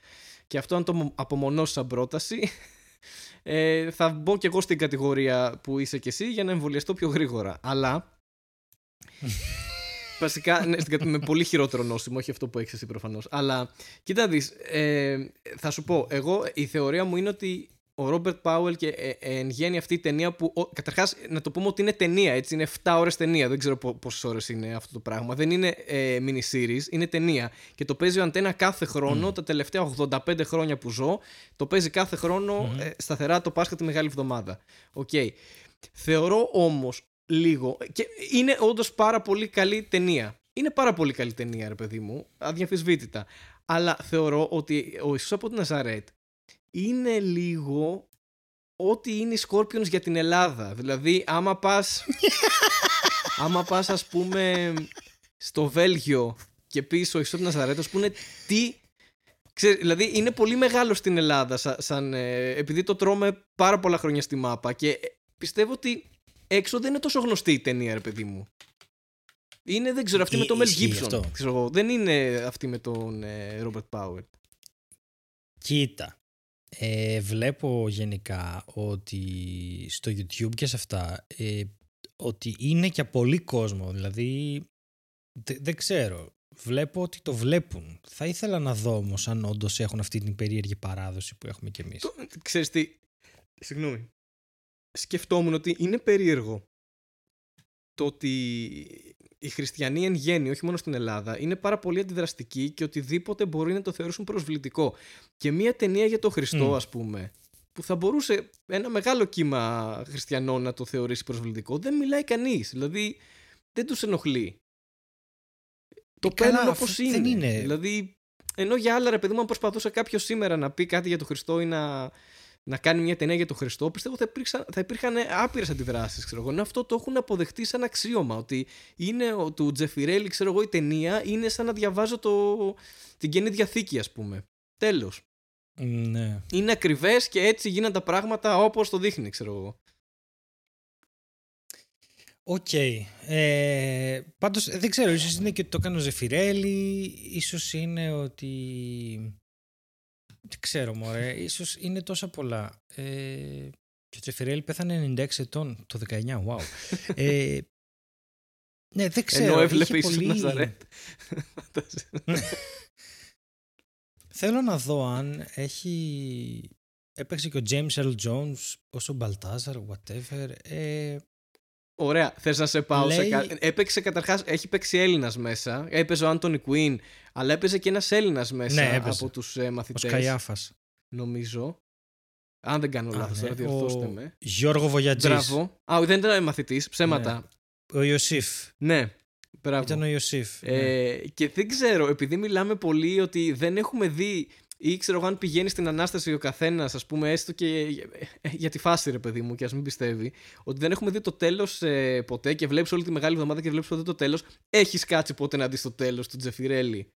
και αυτό αν το μο- απομονώσει σαν πρόταση ε, θα μπω και εγώ στην κατηγορία που είσαι και εσύ για να εμβολιαστώ πιο γρήγορα αλλά Βασικά, ναι, στην κατη- με πολύ χειρότερο νόσημο, όχι αυτό που έχεις εσύ προφανώς. Αλλά κοίτα δεις, ε, θα σου πω, εγώ η θεωρία μου είναι ότι ο Ρόμπερτ Πάουελ και ε, ε, εν γένει αυτή η ταινία που. Καταρχάς, να το πούμε ότι είναι ταινία, έτσι. Είναι 7 ώρες ταινία. Δεν ξέρω πόσες ώρες είναι αυτό το πράγμα. Δεν είναι ε, mini-series, είναι ταινία. Και το παίζει ο Αντένα κάθε χρόνο, τα τελευταία 85 χρόνια που ζω. Το παίζει κάθε χρόνο ε, σταθερά το Πάσχα τη Μεγάλη Εβδομάδα. Οκ. Θεωρώ όμως λίγο. Και είναι όντως πάρα πολύ καλή ταινία. Είναι πάρα πολύ καλή ταινία, ρε παιδί μου, αδιαμφισβήτητα. Αλλά θεωρώ ότι ο Ιησούς από την Ναζαρέτ είναι λίγο ό,τι είναι οι Scorpions για την Ελλάδα. Δηλαδή, άμα πας, άμα πας ας πούμε στο Βέλγιο και πεις ο Ιησούς από την Ναζαρέτ, ας πούνε τι... Ξέρεις, δηλαδή είναι πολύ μεγάλο στην Ελλάδα σαν, σαν, ε, επειδή το τρώμε πάρα πολλά χρόνια στη μάπα και ε, πιστεύω ότι έξω δεν είναι τόσο γνωστή η ταινία ρε παιδί μου. Είναι, δεν ξέρω, αυτή Ι- με τον Μελ ισχύει Gibson. αυτό. Ξέρω εγώ. Δεν είναι αυτή με τον Ρόμπερτ Πάουερ. Κοίτα, ε, βλέπω γενικά ότι στο YouTube και σε αυτά ε, ότι είναι και πολύ κόσμο. Δηλαδή, δε- δεν ξέρω. Βλέπω ότι το βλέπουν. Θα ήθελα να δω όμως αν όντως έχουν αυτή την περίεργη παράδοση που έχουμε κι εμείς. Το, ξέρεις τι, συγγνώμη. Σκεφτόμουν ότι είναι περίεργο το ότι οι χριστιανοί εν γέννη, όχι μόνο στην Ελλάδα, είναι πάρα πολύ αντιδραστικοί και οτιδήποτε μπορεί να το θεωρήσουν προσβλητικό. Και μία ταινία για τον Χριστό, Μμ. ας πούμε, που θα μπορούσε ένα μεγάλο κύμα χριστιανών να το θεωρήσει προσβλητικό, δεν μιλάει κανείς. Δηλαδή, δεν τους ενοχλεί. Το Ε, καλά, παίρνουν αυτό όπως δεν είναι; είναι. Δηλαδή, ενώ για άλλα, ρε παιδί μου, αν προσπαθούσε κάποιος σήμερα να πει κάτι για τον Χριστό ή να, να κάνει μια ταινία για τον Χριστό, πιστεύω θα, υπήρξαν, θα υπήρχαν άπειρες αντιδράσεις. Ενώ αυτό το έχουν αποδεχτεί σαν αξίωμα. Ότι είναι ο, του Τζεφιρέλη, ξέρω εγώ, η ταινία είναι σαν να διαβάζω το, την καινή διαθήκη, ας πούμε. Τέλος. Ναι. Είναι ακριβές και έτσι γίνανε τα πράγματα όπως το δείχνει, ξέρω εγώ. Οκ. Ε, πάντως ε, δεν ξέρω, ίσως είναι και ότι το έκανε ο Ζεφιρέλη, ίσως είναι ότι... Δεν ξέρω μωρέ, ίσως είναι τόσα πολλά. Ε, και ο Ζεφιρέλη πέθανε 96 ετών το 19, wow. ε, ναι, δεν ξέρω. Ενώ έβλεπε είχε ίσως πολύ- Ναζαρέτ. Θέλω να δω αν έχει, έπαιξε και ο James Earl Jones όσο Baltazar, whatever. Ε, Ωραία, θες να σε πάω σε Λέει- κάτι. Έπαιξε καταρχάς, έχει παίξει Έλληνας μέσα. Έπαιζε ο Άντωνι Κουίν, αλλά έπαιζε και ένας Έλληνας μέσα Ναι, έπαιζε. από τους ε, ο μαθητές. Σκαϊάφας. Νομίζω. Αν δεν κάνω Α, λάθος, ναι. τώρα διορθώστε Ο με. Γιώργο Βογιατζής. Μπράβο. Α, δεν ήταν μαθητής, ψέματα. Ο Ιωσήφ. Ναι, μπράβο. Ήταν ο Ιωσήφ. ναι. Ε, και δεν ξέρω, επειδή μιλάμε πολύ ότι δεν έχουμε δει ή ξέρω εγώ αν πηγαίνει στην ανάσταση ο καθένας, ας πούμε, έστω και ε, για τη φάση, ρε παιδί μου, και ας μην πιστεύει, ότι δεν έχουμε δει το τέλος ποτέ και βλέπεις όλη τη μεγάλη εβδομάδα και βλέπεις ποτέ το τέλος. Έχεις κάτσει ποτέ να δεις το τέλος του Τζεφιρέλη.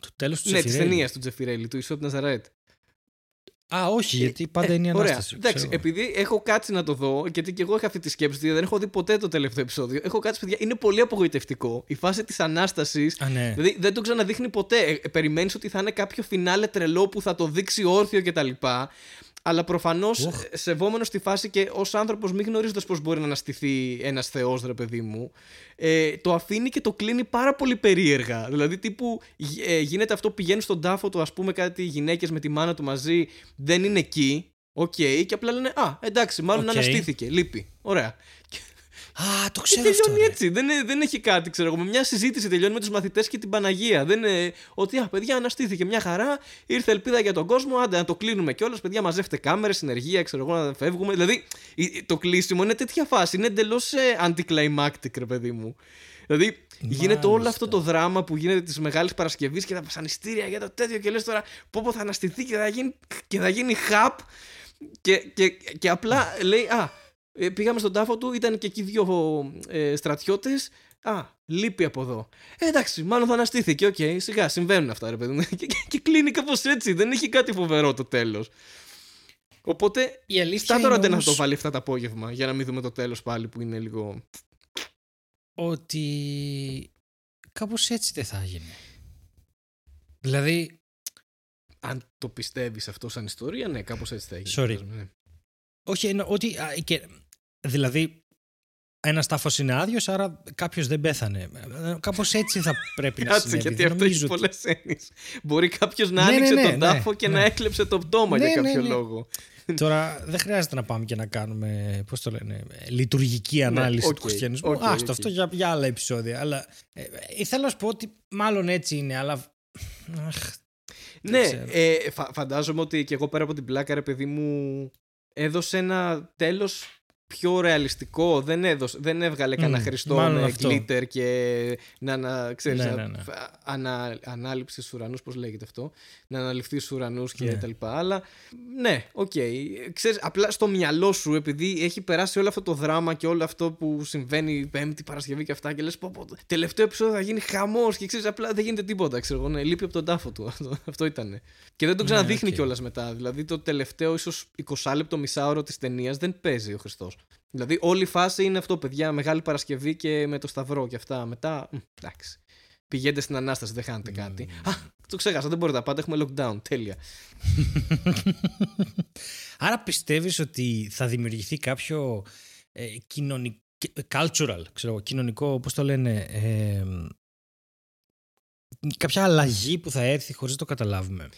Το τέλος του Ναι, της Τζεφιρέλη. ταινίας του Τζεφιρέλη, του Ισόπ Ναζαρέτ. Α, όχι, γιατί πάντα είναι η Ε, Ωραία. Ανάσταση. Εντάξει, ξέρω. επειδή έχω κάτσει να το δω, γιατί και εγώ είχα αυτή τη σκέψη, γιατί δεν έχω δει ποτέ το τελευταίο επεισόδιο. Έχω κάτσει, παιδιά, είναι πολύ απογοητευτικό. Η φάση της ανάστασης Α, ναι. Δηλαδή δεν το ξαναδείχνει ποτέ. Ε, Περιμένεις ότι θα είναι κάποιο φινάλε τρελό που θα το δείξει όρθιο κτλ. Αλλά προφανώς Οχ. σεβόμενος τη φάση και ως άνθρωπος, μη γνωρίζοντας πώς μπορεί να αναστηθεί ένας Θεός, ρε παιδί μου, ε, το αφήνει και το κλείνει πάρα πολύ περίεργα. Δηλαδή, τύπου γ- ε, γίνεται αυτό, πηγαίνουν στον τάφο του, ας πούμε, κάτι γυναίκες με τη μάνα του μαζί, δεν είναι εκεί. Οκ, και απλά λένε Α, εντάξει, μάλλον Οκ. αναστήθηκε. Λείπει. Ωραία. Α, το Και ξέρω αυτό. τελειώνει ρε. έτσι. Δεν, είναι- δεν έχει κάτι, ξέρω εγώ. Με μια συζήτηση τελειώνει με τους μαθητές και την Παναγία. Δεν είναι ότι, α, παιδιά, αναστήθηκε μια χαρά, ήρθε ελπίδα για τον κόσμο. Άντε να το κλείνουμε κιόλας. Παιδιά, μαζεύτε κάμερες, συνεργεία, ξέρω εγώ, να φεύγουμε. Δηλαδή, η- το κλείσιμο είναι τέτοια φάση. Είναι εντελώς anticlimactic, ρε παιδί μου. Δηλαδή, γίνεται όλο Μάλιστα. αυτό το δράμα που γίνεται της Μεγάλης Παρασκευής και τα βασανιστήρια για το τέτοιο και λες τώρα πω, πω θα αναστηθεί και θα γίνει, και θα γίνει χαπ. Και, και, και απλά λέει, Α, ε, πήγαμε στον τάφο του, ήταν και εκεί δύο ε, στρατιώτες. Α, λείπει από εδώ. Ε, εντάξει, μάλλον θα αναστήθηκε. Οκ, σιγά, συμβαίνουν αυτά, ρε παιδί μου. Και, και, και κλείνει κάπως έτσι. Δεν έχει κάτι φοβερό το τέλος. Οπότε, Η αλήθεια στά είναι τώρα να όμως το βάλει αυτά το απόγευμα για να μην δούμε το τέλος πάλι που είναι λίγο. ότι κάπως έτσι δεν θα γίνει. Δηλαδή, Αν το πιστεύεις αυτό σαν ιστορία, ναι, κάπως έτσι θα έγινε. Sorry. φαντάζομαι, ναι. όχι εννοώ ότι. α, και, δηλαδή, ένας τάφος είναι άδειος, άρα κάποιος δεν πέθανε. Κάπως έτσι θα πρέπει να Κάτσε, συνέβη. γιατί Δεν αυτό έχεις νομίζω ότι- πολλές έννοιες. Μπορεί κάποιος να Ναι, ναι, άνοιξε ναι, τον ναι, τάφο και ναι. να έκλεψε το πτώμα Ναι, για ναι, κάποιο ναι. λόγο. Τώρα δεν χρειάζεται να πάμε και να κάνουμε, πώς το λένε, λειτουργική ανάλυση οκ, του χριστιανισμού. οκ, Άστο, οκ. αυτό για, για άλλα επεισόδια. Αλλά ε, ε, θέλω να σου πω ότι μάλλον έτσι είναι, αλλά... Αχ, δεν Ναι, ξέρω. ε, φα- φαντάζομαι ότι και εγώ πέρα από την πλάκα, ρε παιδί μου, έδωσε ένα τέλος πιο ρεαλιστικό. Δεν, έδωσε, δεν έβγαλε Μμ, κανένα Χριστό μάλλον με αυτό. glitter και να, να ξέρεις, Ναι, να- ναι, ναι. ανα, ανάληψη στους ουρανούς, πώς λέγεται αυτό, να αναληφθεί στους ουρανούς και Ναι. τα λοιπά. Αλλά ναι, οκ. Ξέρεις, απλά στο μυαλό σου, επειδή έχει περάσει όλο αυτό το δράμα και όλο αυτό που συμβαίνει Πέμπτη, Παρασκευή και αυτά και λες πω, πω, τελευταίο επεισόδιο θα γίνει χαμός και ξέρεις, απλά δεν γίνεται τίποτα, ξέρω εγώ, ναι, λείπει από τον τάφο του. Αυτό, αυτό ήταν. Και δεν το Ναι, ξαναδείχνει οκ. κιόλας μετά. Δηλαδή το τελευταίο ίσως 20 λεπτό μισάωρο της ταινίας δεν παίζει ο Χριστός. Δηλαδή όλη η φάση είναι αυτό, παιδιά, Μεγάλη Παρασκευή και με το Σταυρό και αυτά. Μετά, μ, εντάξει. Πηγαίνετε στην Ανάσταση, δεν χάνετε κάτι. Α, το ξέχασα, δεν μπορείτε να πάτε, έχουμε lockdown. Τέλεια. Άρα πιστεύεις ότι θα δημιουργηθεί κάποιο ε, κοινωνικό, cultural, ξέρω εγώ, κοινωνικό, πώς το λένε, ε, κάποια αλλαγή που θα έρθει χωρίς να το καταλάβουμε;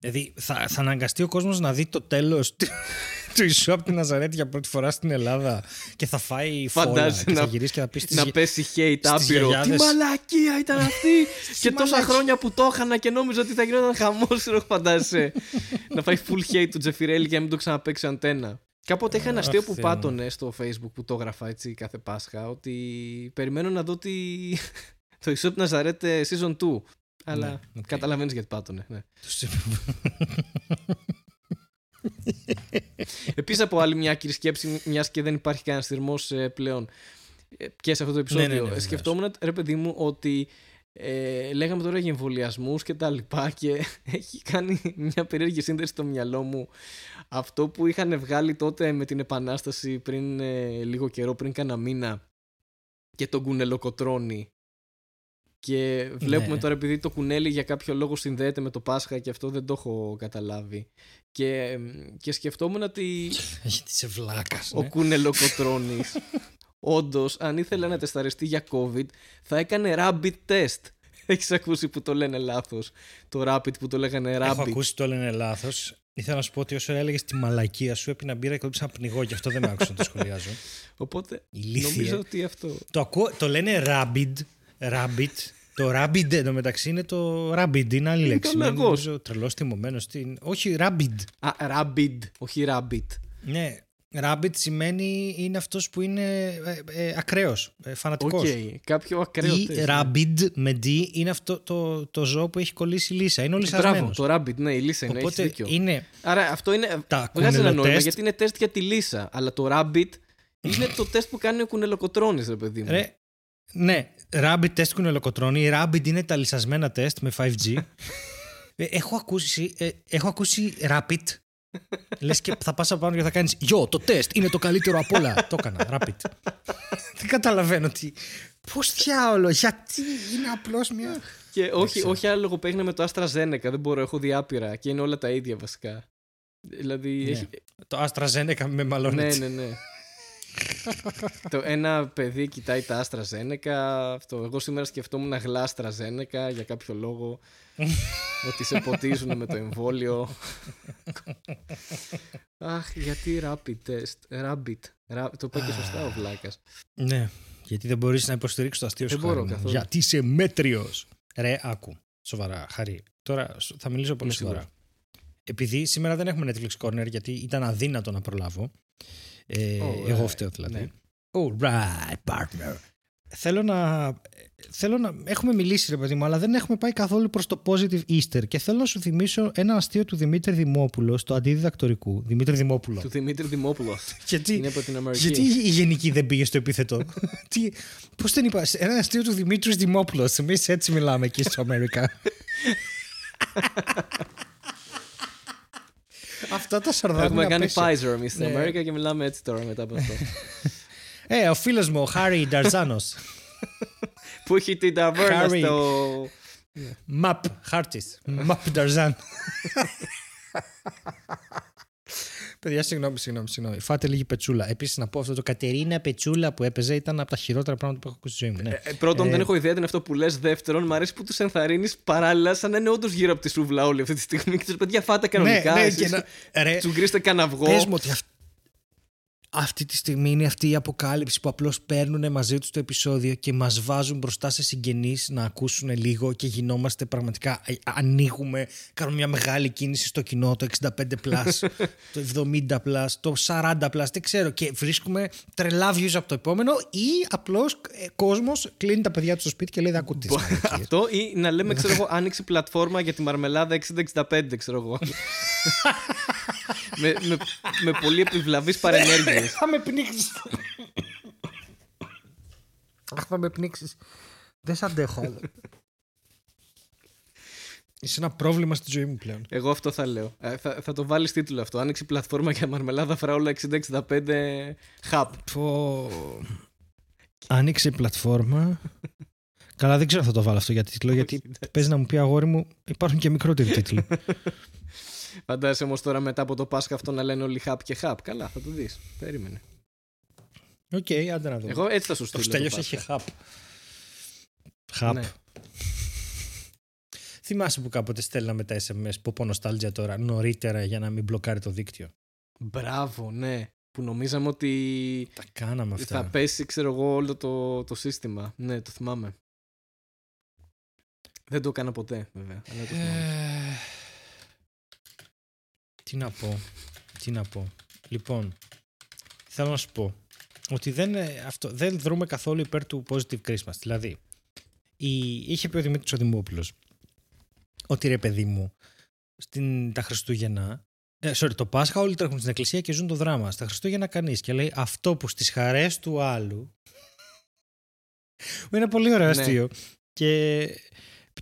Δηλαδή θα, θα αναγκαστεί ο κόσμος να δει το τέλος του, του Ιησού από την Ναζαρέτη για πρώτη φορά στην Ελλάδα και θα φάει φόλα Φαντάζεσαι και θα να- γυρίσει και θα πει στις, να γε- πέσει hate στις άπειρο. Τι γιαγιάδες. μαλακία ήταν αυτή! και τόσα μαλακία. χρόνια που το έχανα και νόμιζα ότι θα γινόταν χαμός. Φαντάζεσαι. να φάει full hate του Τζεφιρέλη και να μην το ξαναπαίξει Αντένα. Κάποτε είχα ένα Αχ, αστείο που Θεέ μου. πάτωνε στο facebook που το έγραφα έτσι κάθε Πάσχα ότι περιμένω να δω τη... το Ισόπ Ναζαρέτ ε, season 2. Αλλά Ναι, οκ. καταλαβαίνεις γιατί πάτωνε. Ναι. τους- Επίσης από άλλη μια άκυρη σκέψη, μιας και δεν υπάρχει κανένας θυρμό πλέον ε, και σε αυτό το επεισόδιο. Ναι, ναι, ναι, ε, βεβαίως. σκεφτόμουν, ρε παιδί μου, ότι ε, λέγαμε τώρα για εμβολιασμούς και τα λοιπά και έχει κάνει μια περίεργη σύνδεση στο μυαλό μου αυτό που είχαν βγάλει τότε με την Επανάσταση πριν ε, λίγο καιρό, πριν κάνα μήνα και τον κουνελοκοτρώνει και βλέπουμε Ναι. τώρα επειδή το κουνέλι για κάποιο λόγο συνδέεται με το Πάσχα και αυτό δεν το έχω καταλάβει. Και, και σκεφτόμουν ότι Γιατί είσαι βλάκας, ο ναι. κουνελοκοτρώνης όντως, αν ήθελε να τεσταριστεί για COVID, θα έκανε rabbit test. Έχεις ακούσει που το λένε λάθος; Το Rapid που το λέγανε Rabbit. Έχω ακούσει το λένε λάθος. Ήθελα να σου πω ότι όσο έλεγες τη μαλακία σου, έπεινα μπύρα και κόψα πνιγώ και αυτό δεν με άκουσα να το σχολιάζω. Οπότε Ηλίθιε. νομίζω ότι αυτό. Το, ακούω, το λένε Rabbit. Rabbit. Το Rabbit εντωμεταξύ είναι το Rabbit, είναι άλλη Είναι λέξη. το Είναι, λαγός. νομίζω τρελός τιμωμένο. Στην... Όχι, Rabbit. Α, Rabbit, όχι Rabbit. Ναι. Rabbit σημαίνει είναι αυτός που είναι ε, ε, ακραίος, ε, Οκ, φανατικός. κάποιο ακραίο. Ή τεστ. Rabbit με D είναι αυτό το, το ζώο που έχει κολλήσει η λύσα. Είναι όλοι Μπράβο, σασμένος. το Rabbit, ναι, η Λίσσα είναι, έχεις Οπότε δίκιο. είναι Άρα αυτό είναι. τα Βγάζει ένα νόημα κουνελοτέστ. γιατί είναι τεστ για τη Λίσσα. Αλλά το Rabbit είναι το τεστ που κάνει ο κουνελοκοτρόνη, ρε παιδί μου. Ρε, ναι, Rabbit τεστ κουνελοκοτρώνει. Η Rabbit είναι τα λυσασμένα τεστ με 5G. Ε, έχω ακούσει, ε, έχω ακούσει Rapid. Λες και θα πας από πάνω και θα κάνεις «Γιο, το τεστ είναι το καλύτερο από όλα». το έκανα, Rapid. Δεν καταλαβαίνω τι... Πώς διάολο, γιατί είναι απλώς μια... Και όχι, ξέρω. όχι άλλο λογοπαίγνια με το AstraZeneca. Δεν μπορώ, έχω διάπειρα. Και είναι όλα τα ίδια βασικά. Δηλαδή. Ναι. Έχει... Το AstraZeneca με μαλώνει. ναι, ναι, ναι. Το ένα παιδί κοιτάει τα AstraZeneca. Αυτό. Εγώ σήμερα σκεφτόμουν γλά AstraZeneca για κάποιο λόγο. ότι σε ποτίζουν με το εμβόλιο. Αχ, γιατί rapid test. Rabbit. Ra- Το είπα και σωστά ο Βλάκας. Ναι, γιατί δεν μπορείς να υποστηρίξεις το αστείο Δεν σου. μπορώ Χάρη μου. καθόλου. Γιατί είσαι μέτριος. Ρε, άκου. Σοβαρά, Χαρή. Τώρα σ- θα μιλήσω πολύ Ναι, σίγουρα. σοβαρά. Επειδή σήμερα δεν έχουμε Netflix Corner γιατί ήταν αδύνατο να προλάβω. Ε, Alright, Εγώ φταίω δηλαδή. ναι. Alright, partner. Θέλω να, θέλω να... Έχουμε μιλήσει ρε παιδί μου, αλλά δεν έχουμε πάει καθόλου προς το positive Easter και θέλω να σου θυμίσω ένα αστείο του Δημήτρη Δημόπουλο στο αντιδιδακτορικού. Δημήτρη Δημόπουλο. Του Δημήτρη Δημόπουλο. Γιατί, Είναι από την Αμερική. γιατί η γενική δεν πήγε στο επίθετο; Τι, πώς δεν είπα, ένα αστείο του Δημήτρης Δημόπουλος. Εμείς έτσι μιλάμε εκεί στο Αμερικά. Αυτά τα σαρδάμινα Έχουμε κάνει απέσια. Pfizer εμείς στην Ναι. Αμερική και μιλάμε έτσι τώρα μετά από αυτό. Ε, ο φίλος μου, ο Χάρι Νταρζάνος. Που έχει την ταβέρνα Harry. στο. Μαπ, χάρτης. Μαπ Νταρζάν. Παιδιά, συγγνώμη, συγγνώμη, συγγνώμη. Φάτε λίγη πετσούλα. Επίσης, να πω αυτό το Κατερίνα Πετσούλα που έπαιζε ήταν από τα χειρότερα πράγματα που έχω ακούσει στη ζωή μου. Ναι. Ε, πρώτον, δεν έχω ιδέα τι είναι αυτό που λες. Δεύτερον, μου αρέσει που τους ενθαρρύνεις παράλληλα, σαν να είναι όντως γύρω από τη σούβλα όλη αυτή τη στιγμή. Και τους παιδιά, φάτε κανονικά. ναι, εσείς και να- ρε, Τσουγκρίστε κανένα αυγό. Πες μου ότι αυ- αυτή τη στιγμή είναι αυτή η αποκάλυψη που απλώς παίρνουν μαζί τους το επεισόδιο και μας βάζουν μπροστά σε συγγενείς να ακούσουν λίγο και γινόμαστε πραγματικά, ε, ανοίγουμε, κάνουμε μια μεγάλη κίνηση στο κοινό, το 65+, plus, το 70+, plus, το 40+, plus, δεν ξέρω και βρίσκουμε τρελά views από το επόμενο ή απλώς ε, κόσμος κλείνει τα παιδιά του στο σπίτι και λέει δεν ακούτε τις μαλακίες». Αυτό ή να λέμε, ξέρω εγώ, άνοιξε πλατφόρμα για τη μαρμελάδα 60-65, ξέρω εγώ. με, με, με πολύ επιβλαβείς παρενέργειες. Θα με πνίξεις. Αχ, θα με πνίξεις. Δεν σ' αντέχω άλλο. Είσαι ένα πρόβλημα στη ζωή μου πλέον. Εγώ αυτό θα λέω. Ε, θα, θα το βάλεις τίτλο αυτό. Άνοιξε πλατφόρμα για μαρμελάδα φράουλα 60-65 χαπ. Πω... Άνοιξε η πλατφόρμα. Καλά, δεν ξέρω αν θα το βάλω αυτό για τίτλο, γιατί παίζει να μου πει αγόρι μου, υπάρχουν και μικρότεροι τίτλοι. Φαντάζεσαι όμως τώρα μετά από το Πάσχα αυτό να λένε όλοι χαπ και χαπ. Καλά, θα το δεις. Περίμενε. Οκ, άντε να δούμε. Εγώ έτσι θα σου Το στείλω. Στέλιος Πάσχα. έχει χαπ. Χαπ. Ναι. Θυμάσαι που κάποτε στέλναμε τα SMS που πω nostalgia τώρα νωρίτερα για να μην μπλοκάρει το δίκτυο; Μπράβο, ναι. Που νομίζαμε ότι Τα κάναμε αυτά. θα πέσει, ξέρω εγώ, όλο το, το σύστημα. Ναι, το θυμάμαι. Δεν το έκανα ποτέ, βέβαια. Αλλά το θυμάμαι. Ε, τι να πω. Τι να πω. Λοιπόν, θέλω να σου πω ότι δεν, ε, αυτό, δεν δρούμε καθόλου υπέρ του positive Christmas. Δηλαδή, η, είχε πει ο Δημήτρης ο Δημόπουλος ότι ρε παιδί μου, στην, τα Χριστούγεννα, ε, sorry, το Πάσχα όλοι τρέχουν στην εκκλησία και ζουν το δράμα. Στα Χριστούγεννα κανείς και λέει αυτό που στις χαρές του άλλου είναι πολύ ωραίο Ναι. αστείο. Και,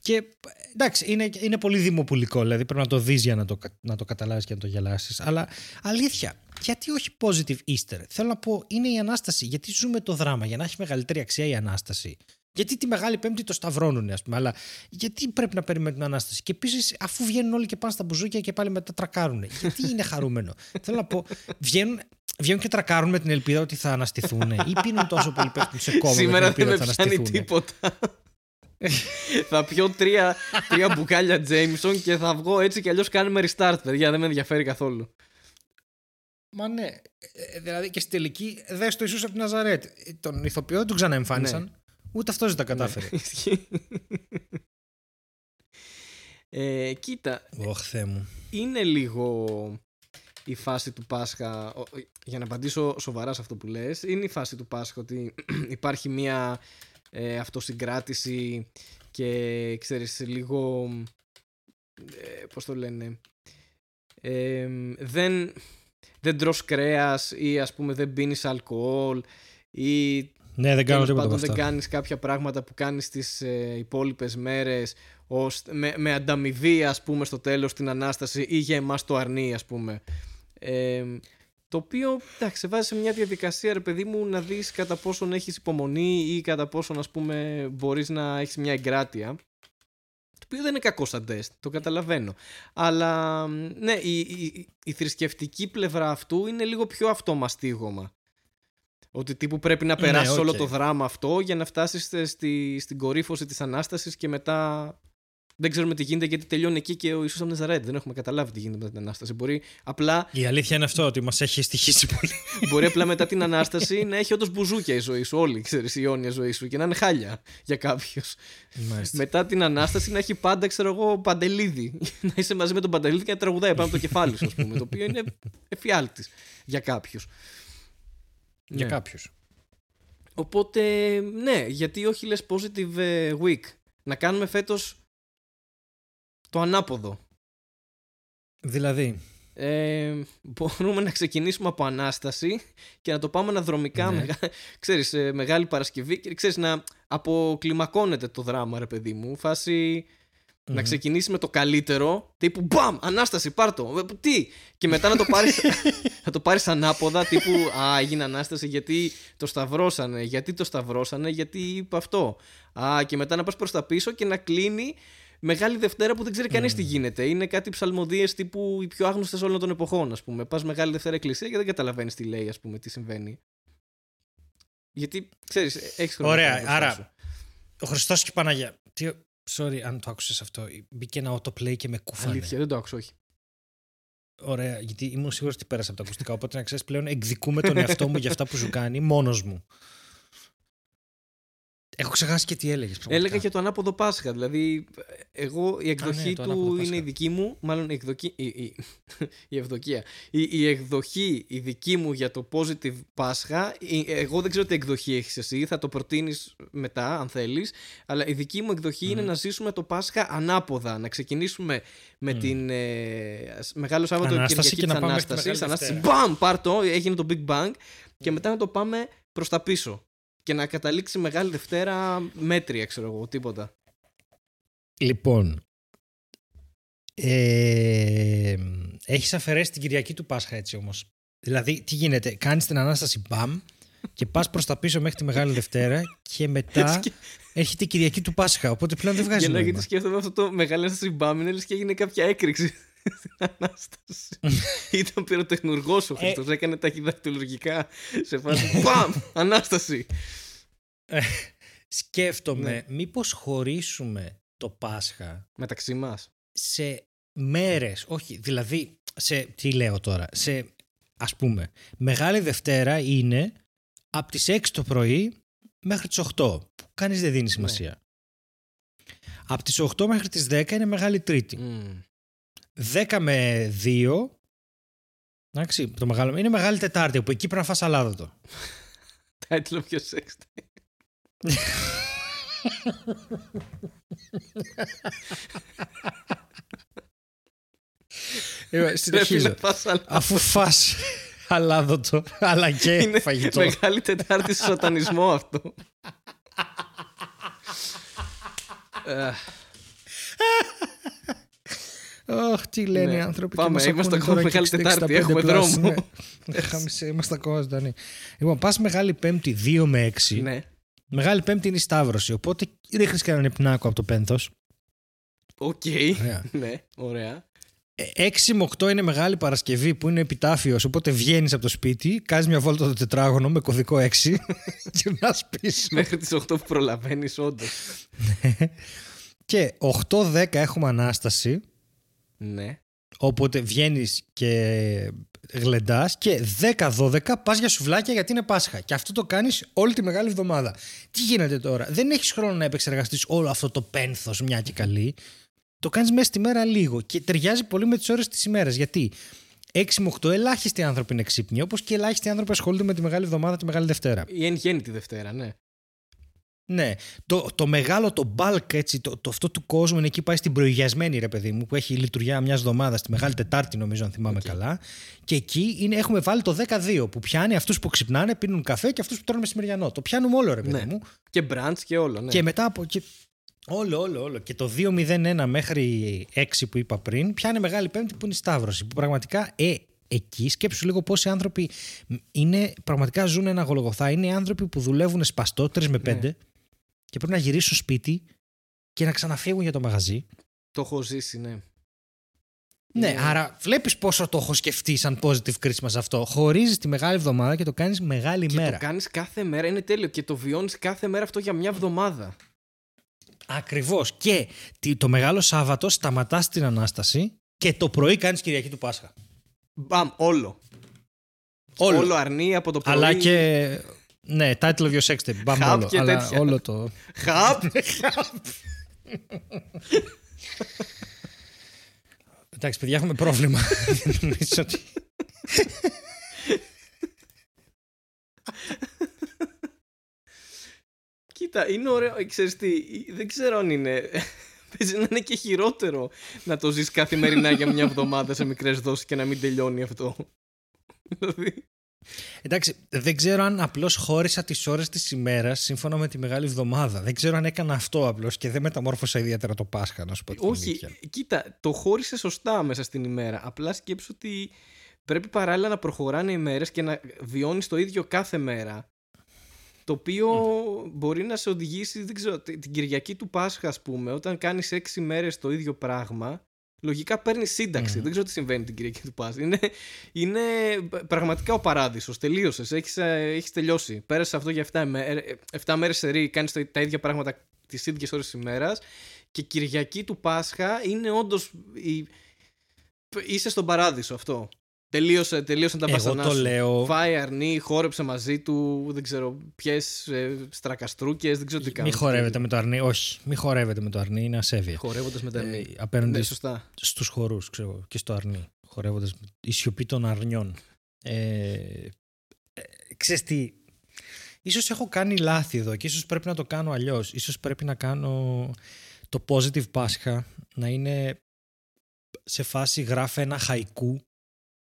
και εντάξει, είναι, είναι πολύ δημοπουλικό. Δηλαδή πρέπει να το δεις για να το, κα- να το καταλάβεις και να το γελάσεις. Αλλά αλήθεια, γιατί όχι positive Easter; Θέλω να πω, είναι η Ανάσταση. Γιατί ζούμε το δράμα, για να έχει μεγαλύτερη αξία η Ανάσταση. Γιατί τη Μεγάλη Πέμπτη το σταυρώνουν, ας πούμε. Αλλά γιατί πρέπει να περιμένουν την Ανάσταση; Και επίσης, αφού βγαίνουν όλοι και πάνε στα μπουζούκια και πάλι μετά τρακάρουν. Γιατί είναι χαρούμενο; Θέλω να πω, βγαίνουν, βγαίνουν και τρακάρουν με την ελπίδα ότι θα αναστηθούν. ή πίνουν τόσο πολύ πέφτουν σε κόμμα με την Σήμερα δεν ελπίδα με ότι θα πιάνει αναστηθούν. τίποτα. θα πιω τρία, τρία μπουκάλια Jameson και θα βγω έτσι κι αλλιώς κάνουμε restart, παιδιά. Δεν με ενδιαφέρει καθόλου. Μα ναι. Ε, Δηλαδή και στη τελική δες το Ιησούς από την Ναζαρέτ. Ε, Τον ηθοποιό δεν τον ξαναεμφάνισαν. Ναι. Ούτε αυτός δεν τα κατάφερε. Ισχύει. ε, κοίτα, Ωχ, Θεέ μου. είναι λίγο η φάση του Πάσχα, ο- για να απαντήσω σοβαρά σε αυτό που λες, είναι η φάση του Πάσχα ότι υπάρχει μια ε, αυτοσυγκράτηση και ξέρεις λίγο, ε, πώς το λένε, ε, δεν, δεν τρως κρέας ή ας πούμε δεν πίνεις αλκοόλ ή Ναι, δεν κάνω Τέλος τίποτα από πάντων δεν αυτά. κάνεις κάποια πράγματα που κάνεις τις ε, υπόλοιπες μέρες ως, με, με ανταμοιβή ας πούμε στο τέλος την Ανάσταση ή για εμάς το αρνί ας πούμε. Ε, το οποίο εντάξει, σε βάζει σε μια διαδικασία ρε παιδί μου να δεις κατά πόσον έχεις υπομονή ή κατά πόσον ας πούμε μπορείς να έχεις μια εγκράτεια. Το οποίο δεν είναι κακό σαν τεστ, το καταλαβαίνω. Αλλά ναι, η, η, η θρησκευτική πλευρά αυτού είναι λίγο πιο αυτομαστίγωμα. Ότι τύπου πρέπει να Ναι, περάσεις οκ. όλο το δράμα αυτό για να φτάσεις στη, στην κορύφωση της Ανάστασης και μετά δεν ξέρουμε τι γίνεται γιατί τελειώνει εκεί και ο Ιησούς από Ναζαρέτ. Δεν έχουμε καταλάβει τι γίνεται με την Ανάσταση. Μπορεί απλά, Η αλήθεια είναι αυτό, ότι μας έχει στοιχήσει πολύ. μπορεί απλά μετά την Ανάσταση να έχει όντως μπουζούκια η ζωή σου, όλη ξέρεις, η αιώνια ζωή σου και να είναι χάλια για κάποιου. Μετά την Ανάσταση να έχει πάντα, ξέρω εγώ, παντελίδι. να είσαι μαζί με τον παντελίδι και να τραγουδάει πάνω από το κεφάλι σου, ας πούμε. το οποίο είναι εφιάλτης για κάποιους. Για Ναι. κάποιους. Οπότε, ναι, γιατί όχι λες positive ε, week. Να κάνουμε φέτος το ανάποδο. Δηλαδή, Ε, μπορούμε να ξεκινήσουμε από Ανάσταση και να το πάμε αναδρομικά, Ναι. μεγα... ξέρεις, ε, Μεγάλη Παρασκευή και ξέρεις να αποκλιμακώνεται το δράμα ρε παιδί μου. Φάση να Μμμ. ξεκινήσει με το καλύτερο, τύπου μπαμ, Ανάσταση, πάρ' το. Ε, Τι! Και μετά να το πάρεις, να το πάρεις ανάποδα, τύπου Α, έγινε Ανάσταση γιατί το σταυρώσανε. Γιατί το σταυρώσανε, γιατί είπε αυτό. Α, και μετά να πας προς τα πίσω και να κλείνει Μεγάλη Δευτέρα που δεν ξέρει κανείς τι γίνεται. Είναι κάτι ψαλμοδίες τύπου οι πιο άγνωστες όλων των εποχών, ας πούμε. Πας Μεγάλη Δευτέρα εκκλησία και δεν καταλαβαίνεις τι λέει, ας πούμε, τι συμβαίνει. Γιατί, ξέρεις, έχεις χρόνο. Ωραία, μπροστά άρα- σου. ο Χριστός και η Παναγία. Τι... Sorry αν το άκουσες αυτό. Μπήκε ένα autoplay και με κούφανε. Αλήθεια, δεν το άκουσα, όχι. Ωραία, γιατί ήμουν σίγουρος ότι πέρασε από τα ακουστικά. Οπότε να ξέρεις πλέον εκδικούμε τον εαυτό μου για αυτά που σου κάνει μόνος μου. Έχω ξεχάσει και τι έλεγες. Έλεγα και το ανάποδο Πάσχα. Δηλαδή, εγώ η εκδοχή ναι, το ανάποδο του Πάσχα. είναι η δική μου. Μάλλον η εκδοχή. Η, η, η ευδοκία. Η, η εκδοχή η δική μου για το positive Πάσχα. η- εγώ δεν ξέρω τι εκδοχή έχεις εσύ. Θα το προτείνεις μετά, αν θέλεις. Αλλά η δική μου εκδοχή είναι να ζήσουμε το Πάσχα ανάποδα. Να ξεκινήσουμε με την ε, Μεγάλο Σάββατο Ανάσταση Κυριακή και να της πάμε μέχρι τη Ανάστασης, Μεγάλη Ανάσταση. Δευτέρα. Μπαμ! Πάρ το, έγινε το Big Bang. Και μετά να το πάμε προς τα πίσω. Και να καταλήξει Μεγάλη Δευτέρα μέτρια, ξέρω εγώ, τίποτα. Λοιπόν. Ε, έχεις αφαιρέσει την Κυριακή του Πάσχα έτσι όμως. Δηλαδή, τι γίνεται, κάνεις την Ανάσταση μπαμ και πας προς τα πίσω μέχρι τη Μεγάλη Δευτέρα και μετά έρχεται η Κυριακή του Πάσχα, οπότε πλέον δεν βγάζει Για να νόημα. γιατί σκέφτομαι αυτό το μεγάλο Ανάσταση μπαμ, είναι λες και έγινε κάποια έκρηξη στην Ανάσταση. Ήταν πυροτεχνουργός ο Χριστός, έκανε τα χειδακτολογικά σε φάση. Μπαμ! Ανάσταση! Σκέφτομαι, Ναι. μήπως χωρίσουμε το Πάσχα Μεταξύ μας. σε μέρες, όχι, δηλαδή, σε, τι λέω τώρα, σε, ας πούμε, Μεγάλη Δευτέρα είναι από τις 6 το πρωί μέχρι τις 8, που κανείς δεν δίνει σημασία. Από τις 8 μέχρι τις 10 είναι Μεγάλη Τρίτη. 10 με 2, εντάξει, το μεγάλο, είναι Μεγάλη Τετάρτη, που εκεί πρέπει να φας αλάδατο. Title of your sex. Ε, Πρέπει συνεχίζω. να φας άλλα. Αφού φας αλάδατο, αλλά και Είναι φαγητό. μεγάλη Τετάρτη στο σατανισμό αυτό. Ε, Αχ, τι λένε Ναι. οι άνθρωποι. Πάμε, και μας είμαστε ακούνε ακόμα τώρα και Μεγάλη 60, Τετάρτη, 65 έχουμε plus, δρόμο. ναι. Έχαμε σε- Είμαστε ακόμα ζωντανοί. Λοιπόν, πας Μεγάλη Πέμπτη 2 με 6. ναι. Μεγάλη Πέμπτη είναι η Σταύρωση. Οπότε ρίχνεις και έναν υπνάκο από το πένθος. Οκ. Ωραία. Ναι, ωραία. 6 με 8 είναι Μεγάλη Παρασκευή που είναι επιτάφιος, οπότε βγαίνεις από το σπίτι, κάνεις μια βόλτα το τετράγωνο με κωδικό 6 και να πίσω. Μέχρι τις 8 που προλαβαίνεις, όντως. και 8-10 έχουμε ανάσταση. Ναι. Οπότε βγαίνεις και γλεντάς και 10-12 πας για σουβλάκια γιατί είναι Πάσχα. Και αυτό το κάνεις όλη τη μεγάλη εβδομάδα. Τι γίνεται τώρα, δεν έχεις χρόνο να επεξεργαστείς όλο αυτό το πένθος μια και καλή. Το κάνεις μέσα στη μέρα λίγο και ταιριάζει πολύ με τις ώρες της ημέρας. Γιατί 6 με 8 ελάχιστοι άνθρωποι είναι ξύπνοι, όπως και ελάχιστοι άνθρωποι ασχολούνται με τη Μεγάλη Εβδομάδα τη Μεγάλη Δευτέρα. Ή εν γέννη τη Δευτέρα, ναι. Ναι. Το, το μεγάλο, το bulk, έτσι, το, το αυτό του κόσμου είναι εκεί πάει στην προηγιασμένη, ρε παιδί μου, που έχει λειτουργία μια εβδομάδα, στη Μεγάλη Τετάρτη, νομίζω, αν θυμάμαι καλά. Και εκεί είναι, έχουμε βάλει το 12 που πιάνει αυτούς που ξυπνάνε, πίνουν καφέ και αυτούς που τρώνε μεσημεριανό. Το πιάνουμε όλο, ρε παιδί Ναι. μου. Και μπραντς και όλο, ναι. Και μετά από. Και... Όλο, όλο, όλο. Και το 2-0-1 μέχρι 6 που είπα πριν, πιάνει Μεγάλη Πέμπτη που είναι η Σταύρωση. Που πραγματικά, ε, εκεί σκέψου λίγο πόσοι άνθρωποι είναι, πραγματικά ζουν ένα γολογοθά. Είναι οι άνθρωποι που δουλεύουν σπαστό 3 με 5 Ναι. Και πρέπει να γυρίσουν σπίτι και να ξαναφύγουν για το μαγαζί. Το έχω ζήσει, ναι. Ναι, Είναι- άρα βλέπεις πόσο το έχω σκεφτεί σαν positive Christmas αυτό. Χωρίζεις τη μεγάλη εβδομάδα και το κάνεις μεγάλη Και μέρα. το κάνεις κάθε μέρα, είναι τέλειο. Και το βιώνεις κάθε μέρα αυτό για μια εβδομάδα. Ακριβώς. Και τι- το μεγάλο Σάββατο σταματάς την ανάσταση και το πρωί κάνεις Κυριακή του Πάσχα. Μπαμ, όλο. Όλο. Όλο αρνεί από το πρωί. Αλλά και. Ναι, title of your sex tape. Μπαμ Χαπ όλο. και Αλλά τέτοια. όλο το. Χαπ! Εντάξει, παιδιά, έχουμε πρόβλημα. Νομίζω ότι. Κοίτα, είναι ωραίο. ε, Ξέρεις τι, δεν ξέρω αν είναι. Παίζει να είναι και χειρότερο να το ζεις καθημερινά για μια εβδομάδα σε μικρές δόσεις και να μην τελειώνει αυτό. Δηλαδή. Εντάξει, δεν ξέρω αν απλώς χώρισα τις ώρες της ημέρας σύμφωνα με τη μεγάλη εβδομάδα. Δεν ξέρω αν έκανα αυτό απλώς και δεν μεταμόρφωσα ιδιαίτερα το Πάσχα, να σου πω την Όχι, αλήθεια. κοίτα, το χώρισε σωστά μέσα στην ημέρα. Απλά σκέψου ότι πρέπει παράλληλα να προχωράνε οι μέρες και να βιώνεις το ίδιο κάθε μέρα. Το οποίο μπορεί να σε οδηγήσει, δεν ξέρω, τη- την Κυριακή του Πάσχα, ας πούμε, όταν κάνεις έξι μέρες το ίδιο πράγμα, λογικά παίρνει σύνταξη. Μμμ. Δεν ξέρω τι συμβαίνει την Κυριακή του Πάσχα. Είναι, είναι πραγματικά ο παράδεισος. Τελείωσες. Έχεις, ε, έχεις τελειώσει. Πέρασε αυτό για 7, μέρες, 7 μέρες σε ρί, κάνεις το- τα ίδια πράγματα τις ίδιες ώρες της ημέρας και Κυριακή του Πάσχα είναι όντως η... είσαι στον παράδεισο αυτό. Τελείωσε, τελείωσαν τα Εγώ βασανά το σου. λέω- Φάει αρνή, χόρεψε μαζί του, δεν ξέρω ποιες ε, στρακαστρούκες, δεν ξέρω τι κάνεις. Μη χορεύετε με το αρνί. Όχι, μη χορεύετε με το αρνί, είναι ασέβεια. Χορεύοντας με τα αρνή. Ε, απέναντι Ναι, σωστά. στους χορούς, ξέρω εγώ, και στο αρνί. Χορεύοντας η σιωπή των αρνιών. Ε, ε, ξέρεις τι, ίσως έχω κάνει λάθη εδώ και ίσως πρέπει να το κάνω αλλιώς. Ίσως πρέπει να κάνω το positive Πάσχα να είναι σε φάση γράφε ένα χαϊκού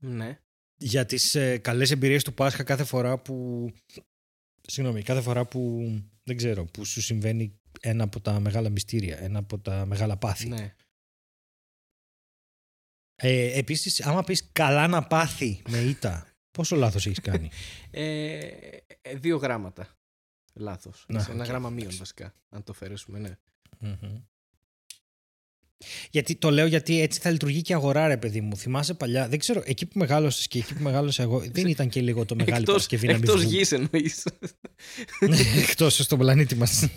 Ναι. για τις ε, καλές εμπειρίες του Πάσχα κάθε φορά που συγγνώμη, κάθε φορά που δεν ξέρω, που σου συμβαίνει ένα από τα μεγάλα μυστήρια, ένα από τα μεγάλα πάθη. ναι. Ε, επίσης, άμα πεις καλά να πάθει με ήττα, πόσο λάθος έχεις κάνει; Ε, ε, δύο γράμματα. Λάθος. Να, Σε ένα οκ, γράμμα μείον εντάξει. βασικά, αν το αφαιρέσουμε, ναι. Μμμ. Γιατί το λέω γιατί έτσι θα λειτουργεί και η αγορά, ρε παιδί μου. Θυμάσαι παλιά, δεν ξέρω, εκεί που μεγάλωσες και εκεί που μεγάλωσα εγώ, δεν ήταν και λίγο το μεγάλη εκτός Παρασκευή να μην εκτός βγούμε. γης εννοείς. Εκτός στον πλανήτη μας.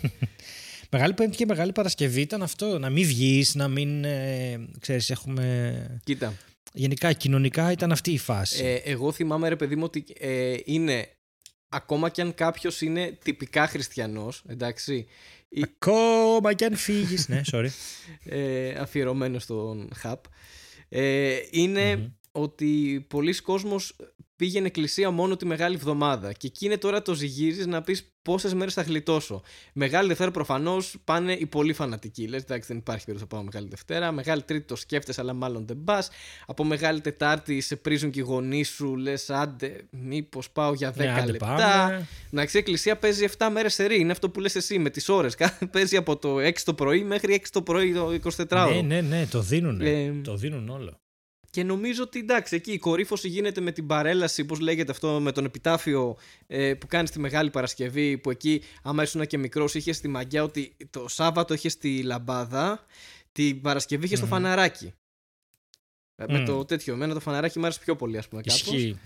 Μεγάλη Πέμπτη και Μεγάλη Παρασκευή ήταν αυτό. Να μην βγεις, να μην. Ε, ξέρεις, έχουμε. Κοίτα, Γενικά, κοινωνικά ήταν αυτή η φάση. ε, εγώ θυμάμαι ρε παιδί μου ότι ε, είναι ακόμα κι αν κάποιος είναι τυπικά χριστιανός, εντάξει, ή- Ακόμα κι αν φύγεις. ναι, sorry. ε, αφιερωμένο στον Χαπ, ε, είναι Μμμ. Ότι πολλοί κόσμος πήγαινε εκκλησία μόνο τη Μεγάλη Εβδομάδα και εκεί είναι τώρα το ζυγίζεις να πεις πόσες μέρες θα γλιτώσω. Μεγάλη Δευτέρα προφανώς πάνε οι πολύ φανατικοί. Λες εντάξει δεν υπάρχει περίπτωση να πάω Μεγάλη Δευτέρα. Μεγάλη Τρίτη το σκέφτεσαι αλλά μάλλον δεν πας. Από Μεγάλη Τετάρτη σε πρίζουν και οι γονείς σου. Λες άντε μήπως πάω για 10 Ναι, άντε, λεπτά. πάμε. Να ξέρεις, η εκκλησία παίζει 7 μέρες σε ρί. Είναι αυτό που λες εσύ με τις ώρες. παίζει από το 6 το πρωί μέχρι 6 το πρωί το 24ωρο. Ναι, ναι, ναι, το δίνουν. Ε, το δίνουν όλο. Και νομίζω ότι εντάξει, εκεί η κορύφωση γίνεται με την παρέλαση, πώς λέγεται αυτό, με τον επιτάφιο ε, που κάνει τη Μεγάλη Παρασκευή. Που εκεί, άμα ήσουν και μικρός, είχες τη μαγιά ότι το Σάββατο είχες τη λαμπάδα, την Παρασκευή είχες στο Μμμ. φαναράκι. Με Μμ. το τέτοιο. Εμένα το φαναράκι μου άρεσε πιο πολύ, ας πούμε. Κάπως. Ισχύει.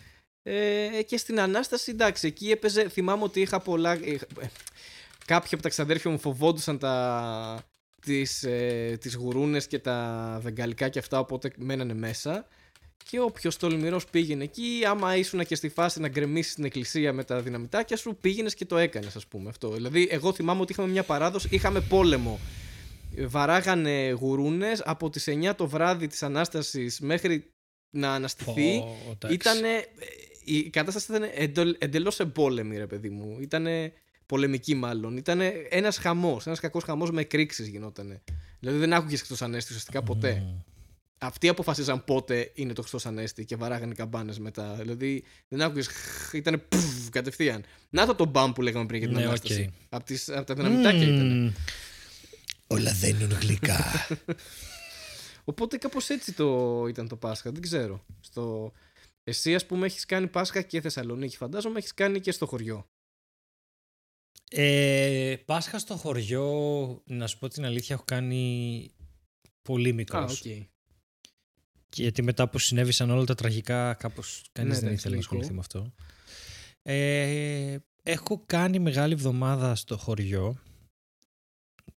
Ε, και στην Ανάσταση, εντάξει, εκεί έπαιζε. Θυμάμαι ότι είχα πολλά. ε, ε, Κάποιοι από τα ξαδέρφια μου φοβόντουσαν τα, τις, ε, τις γουρούνες και τα βεγγαλικά και αυτά, οπότε μένανε μέσα. Και όποιος τολμηρός πήγαινε εκεί, άμα ήσουν και στη φάση να γκρεμίσεις την εκκλησία με τα δυναμητάκια σου, πήγαινες και το έκανες, ας πούμε αυτό. Δηλαδή, εγώ θυμάμαι ότι είχαμε μια παράδοση, είχαμε πόλεμο. Ε, βαράγανε γουρούνες από τις 9 το βράδυ της Ανάστασης μέχρι να αναστηθεί. Πω, εντάξει. Ήτανε, η κατάσταση ήταν εντελ, εντελώς εμπόλεμη ρε παιδί μου. Ήτανε πολεμική μάλλον. Ήτανε ένας χαμός, ένας κακός χαμός με εκρήξεις γινότανε. Δηλαδή δεν άκουγες Χριστός Ανέστη ουσιαστικά ποτέ. Μμ. Αυτοί αποφασίζαν πότε είναι το Χριστός Ανέστη και βαράγανε καμπάνες μετά. Δηλαδή δεν άκουγες, χ, ήτανε πουφ, κατευθείαν. Να το το μπαμ που λέγαμε πριν για την Ναι, Ανάσταση. οκ. Απ' τις, απ' τα δυναμητάκια ήτανε. Μμμ. Όλα δένουν γλυκά. Οπότε κάπως έτσι το ήταν το Πάσχα, δεν ξέρω. Στο... Εσύ ας πούμε έχεις κάνει Πάσχα και Θεσσαλονίκη φαντάζομαι, έχεις κάνει και στο χωριό. Ε, Πάσχα στο χωριό, να σου πω την αλήθεια, έχω κάνει πολύ Α, μικρός. οκ. Και γιατί μετά που συνέβησαν όλα τα τραγικά, κάπως κανείς Ναι, δεν εντάξει, ήθελε να λογικό. ασχοληθεί με αυτό. Ε, έχω κάνει μεγάλη εβδομάδα στο χωριό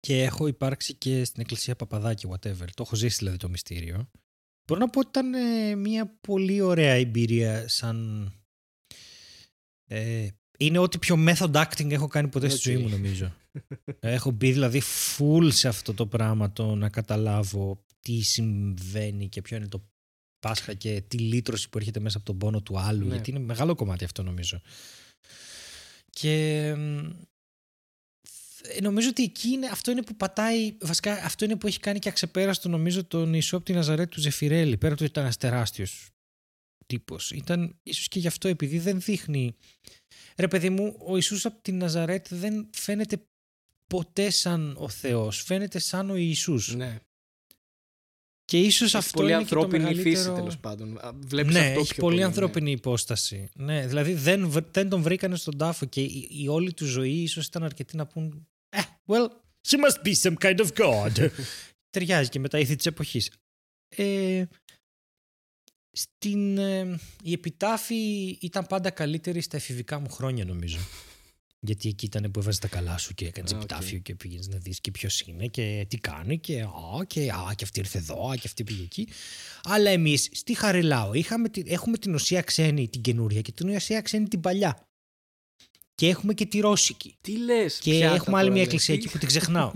και έχω υπάρξει και στην εκκλησία παπαδάκι, whatever. Το έχω ζήσει δηλαδή το μυστήριο. Μπορώ να πω ότι ήταν ε, μια πολύ ωραία εμπειρία σαν... Ε, είναι ό,τι πιο method acting έχω κάνει ποτέ στη Οκ. ζωή μου νομίζω. έχω μπει δηλαδή full σε αυτό το πράγμα το να καταλάβω τι συμβαίνει και ποιο είναι το Πάσχα και τι λύτρωση που έρχεται μέσα από τον πόνο του άλλου Ναι. γιατί είναι μεγάλο κομμάτι αυτό νομίζω. Και μ, ε, νομίζω ότι εκεί είναι, αυτό είναι που πατάει, βασικά αυτό είναι που έχει κάνει και αξεπέραστο νομίζω τον Ιησού από τη Ναζαρέτ του Ζεφιρέλη, πέρα του ότι ήταν ένας τεράστιος τύπος. Ήταν ίσως και γι' αυτό επειδή δεν δείχνει... Ρε παιδί μου, ο Ιησούς από τη Ναζαρέτ δεν φαίνεται ποτέ σαν ο Θεός, φαίνεται σαν ο Ιησούς. Ναι. Και ίσως Έχει αυτό πολύ είναι και το ανθρώπινη μεγαλύτερο... φύση τέλος πάντων. Α, Βλέπεις ναι, αυτό έχει πιο πολύ ναι. ανθρώπινη υπόσταση. Ναι, δηλαδή δεν, β- δεν τον βρήκανε στον τάφο και η, η όλη του ζωή ίσως ήταν αρκετή να πούν «Ε, well, she must be some kind of god». Ταιριάζει και με τα ήθη της εποχής. Ε, στην, ε, οι επιτάφιοι ήταν πάντα καλύτερη στα εφηβικά μου χρόνια νομίζω. Γιατί εκεί ήταν που έβαζε τα καλά σου και έκανες Α, οκ. επιτάφιο και πήγαινες να δεις και ποιος είναι και τι κάνει και α, και, α, και αυτή ήρθε εδώ, α, και αυτή πήγε εκεί. Αλλά εμείς στη Χαριλάου είχαμε, τη- έχουμε την Οσία Ξένη την καινούρια και την Οσία Ξένη την παλιά. Και έχουμε και τη ρώσικη. Τι λες, Και πιάτα έχουμε άλλη τώρα, μια λες. εκκλησία Τι- εκεί που την ξεχνάω.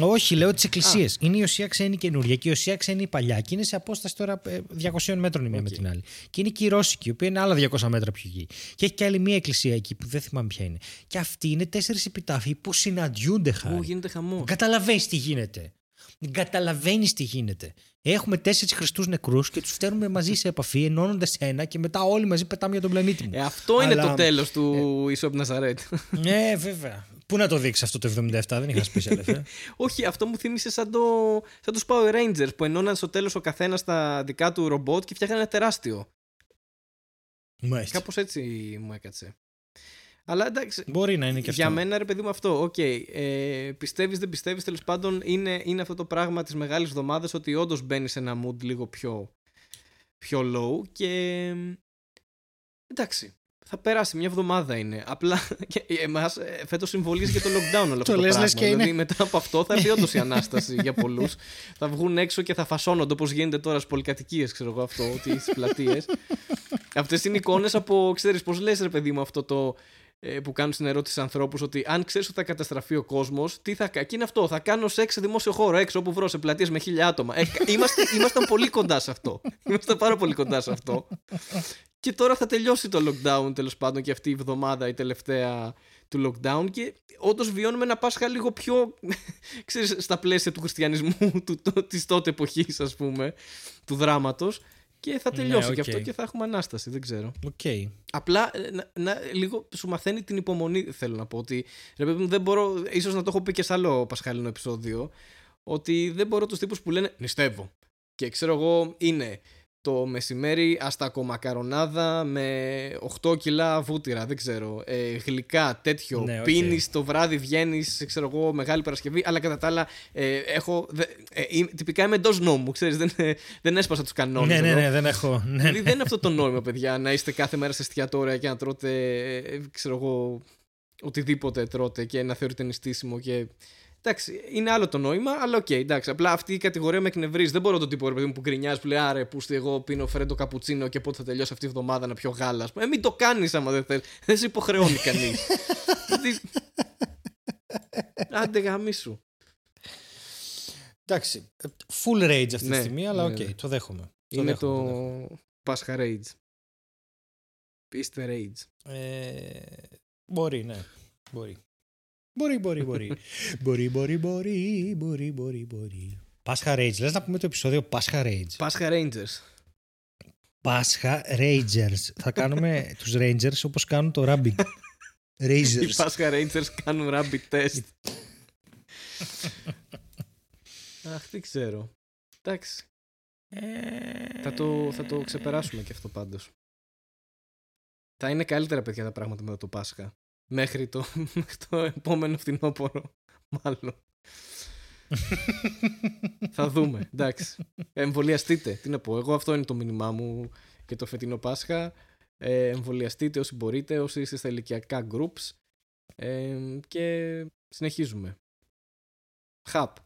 Όχι, λέω τις εκκλησίες. Είναι η Οσία ξένη καινούρια και η Οσία ξένη η παλιά. Και είναι σε απόσταση τώρα ε, 200 μέτρων η μία με Οκ. την άλλη. Και είναι και η Ρώσικη, η οποία είναι άλλα 200 μέτρα πιο γη. Και έχει και άλλη μία εκκλησία εκεί που δεν θυμάμαι ποια είναι. Και αυτοί είναι τέσσερις επιτάφοι που συναντιούνται Ού, χάρη. γίνεται χαμό. Καταλαβαίνεις τι γίνεται. Καταλαβαίνεις τι γίνεται. Έχουμε τέσσερις Χριστούς νεκρούς και τους φέρνουμε μαζί σε επαφή, ενώνονται σε ένα και μετά όλοι μαζί πετάμε για τον πλανήτη μου. Ε, αυτό είναι Αλλά- το τέλος του Ιησού από τη Ναζαρέτ. Ναι, βέβαια. Πού να το δείξεις αυτό το 77, δεν είχα σπίσει, αδερφέ. Όχι, αυτό μου θύμισε σαν, το, σαν τους Power Rangers που ενώναν στο τέλος ο καθένας τα δικά του ρομπότ και φτιάχνανε ένα τεράστιο. Μάλιστα. Κάπως έτσι μου έκατσε. Αλλά εντάξει, Μπορεί να είναι και αυτό. για μένα ρε παιδί μου αυτό, οκ. ε, πιστεύεις δεν πιστεύεις τέλος πάντων είναι, είναι αυτό το πράγμα της μεγάλης εβδομάδας ότι όντως μπαίνεις σε ένα mood λίγο πιο, πιο low και εντάξει. Θα περάσει, μια εβδομάδα είναι. Απλά και εμάς ε, φέτος συμβολίζει και το lockdown όλο αυτό Το το λες, πράγμα. λες και δηλαδή είναι. μετά από αυτό θα έρθει όντως η Ανάσταση για πολλούς. θα βγουν έξω και θα φασώνονται όπως γίνεται τώρα στις πολυκατοικίες, ξέρω εγώ αυτό, ότι στις πλατείες. Αυτές είναι εικόνες από, ξέρεις πώς λες ρε παιδί μου αυτό το ε, που κάνουν στην ερώτηση στους ανθρώπους ότι αν ξέρεις ότι θα καταστραφεί ο κόσμος, τι θα κάνει. Και είναι αυτό, θα κάνω σεξ σε δημόσιο χώρο, έξω όπου βρω, σε πλατείες με χίλια άτομα. Ε, είμαστε, ήμασταν πολύ κοντά σε αυτό. Ήμασταν πάρα πολύ κοντά σε αυτό. Και τώρα θα τελειώσει το lockdown τέλος πάντων και αυτή η εβδομάδα η τελευταία του lockdown και όντως βιώνουμε ένα Πάσχα λίγο πιο ξέρεις, στα πλαίσια του χριστιανισμού του, το, της τότε εποχής ας πούμε του δράματος και θα Ναι, τελειώσει και οκ. αυτό και θα έχουμε Ανάσταση δεν ξέρω Οκ. Απλά ε, να, να- λίγο σου μαθαίνει την υπομονή, θέλω να πω. Ότι ρε παιδί μου, δεν μπορώ, ίσως να το έχω πει και σε άλλο πασχαλινό επεισόδιο, ότι δεν μπορώ τους τύπους που λένε Νηστεύω. Και ξέρω εγώ, είναι το μεσημέρι αστακομακαρονάδα με 8 κιλά βούτυρα, δεν ξέρω. Ε, γλυκά, τέτοιο. Ναι, οκ. Πίνεις το βράδυ, βγαίνεις, ξέρω εγώ, μεγάλη Παρασκευή. Αλλά κατά τα άλλα, ε, έχω. Δε, ε, είμαι- τυπικά είμαι εντός νόμου, ξέρεις. Δεν, ε, δεν έσπασα τους κανόνες. Ναι, ναι, ναι, δεν έχω. Ναι, Δηλαδή ναι. δεν είναι αυτό το νόημα, παιδιά, να είστε κάθε μέρα σε εστιατόρια και να τρώτε, ε, ξέρω εγώ, οτιδήποτε τρώτε και να θεωρείτε νηστίσιμο και. Εντάξει, είναι άλλο το νόημα, αλλά οκ, εντάξει. Απλά αυτή η κατηγορία με εκνευρίζει. Δεν μπορώ τον τύπο ρε παιδί μου που γκρινιάζει που λέει Άρε, που εγώ πίνω φρέντο καπουτσίνο και πότε θα τελειώσει αυτή η εβδομάδα να πιω γάλα. ας πούμε. Ε, μην το κάνεις άμα δεν θέλεις. Δεν σε υποχρεώνει κανείς. Άντε γαμίσου. Εντάξει. Full rage αυτή Ναι, τη στιγμή, αλλά ναι, οκ, ναι. το δέχομαι. Το Είναι δέχομαι, το δέχομαι. το Πάσχα Rage. Πάσχα Rage. Ε, μπορεί, ναι. Μπορεί. Μπορεί, μπορεί, μπορεί. μπορεί, μπορεί, μπορεί, μπορεί, μπορεί, μπορεί. Πάσχα Rage. Λες να πούμε το επεισόδιο Πάσχα Rage. Pascha Rangers. Πάσχα Rangers. Θα κάνουμε τους Rangers όπως κάνουν το Rabbit. Οι Rangers. Pascha Rangers κάνουν rabbit test. Αχ, τι ξέρω. Εντάξει. Θα το, θα το ξεπεράσουμε και αυτό πάντως. Θα είναι καλύτερα παιδιά τα πράγματα μετά το Πάσχα. Μέχρι το, μέχρι το επόμενο φθινόπωρο. Μάλλον. θα δούμε. Εντάξει. Εμβολιαστείτε. Τι να πω. Εγώ αυτό είναι το μήνυμά μου και το φετινό Πάσχα. Ε, εμβολιαστείτε όσοι μπορείτε, όσοι είστε στα ηλικιακά groups. Ε, και συνεχίζουμε. Χαπ.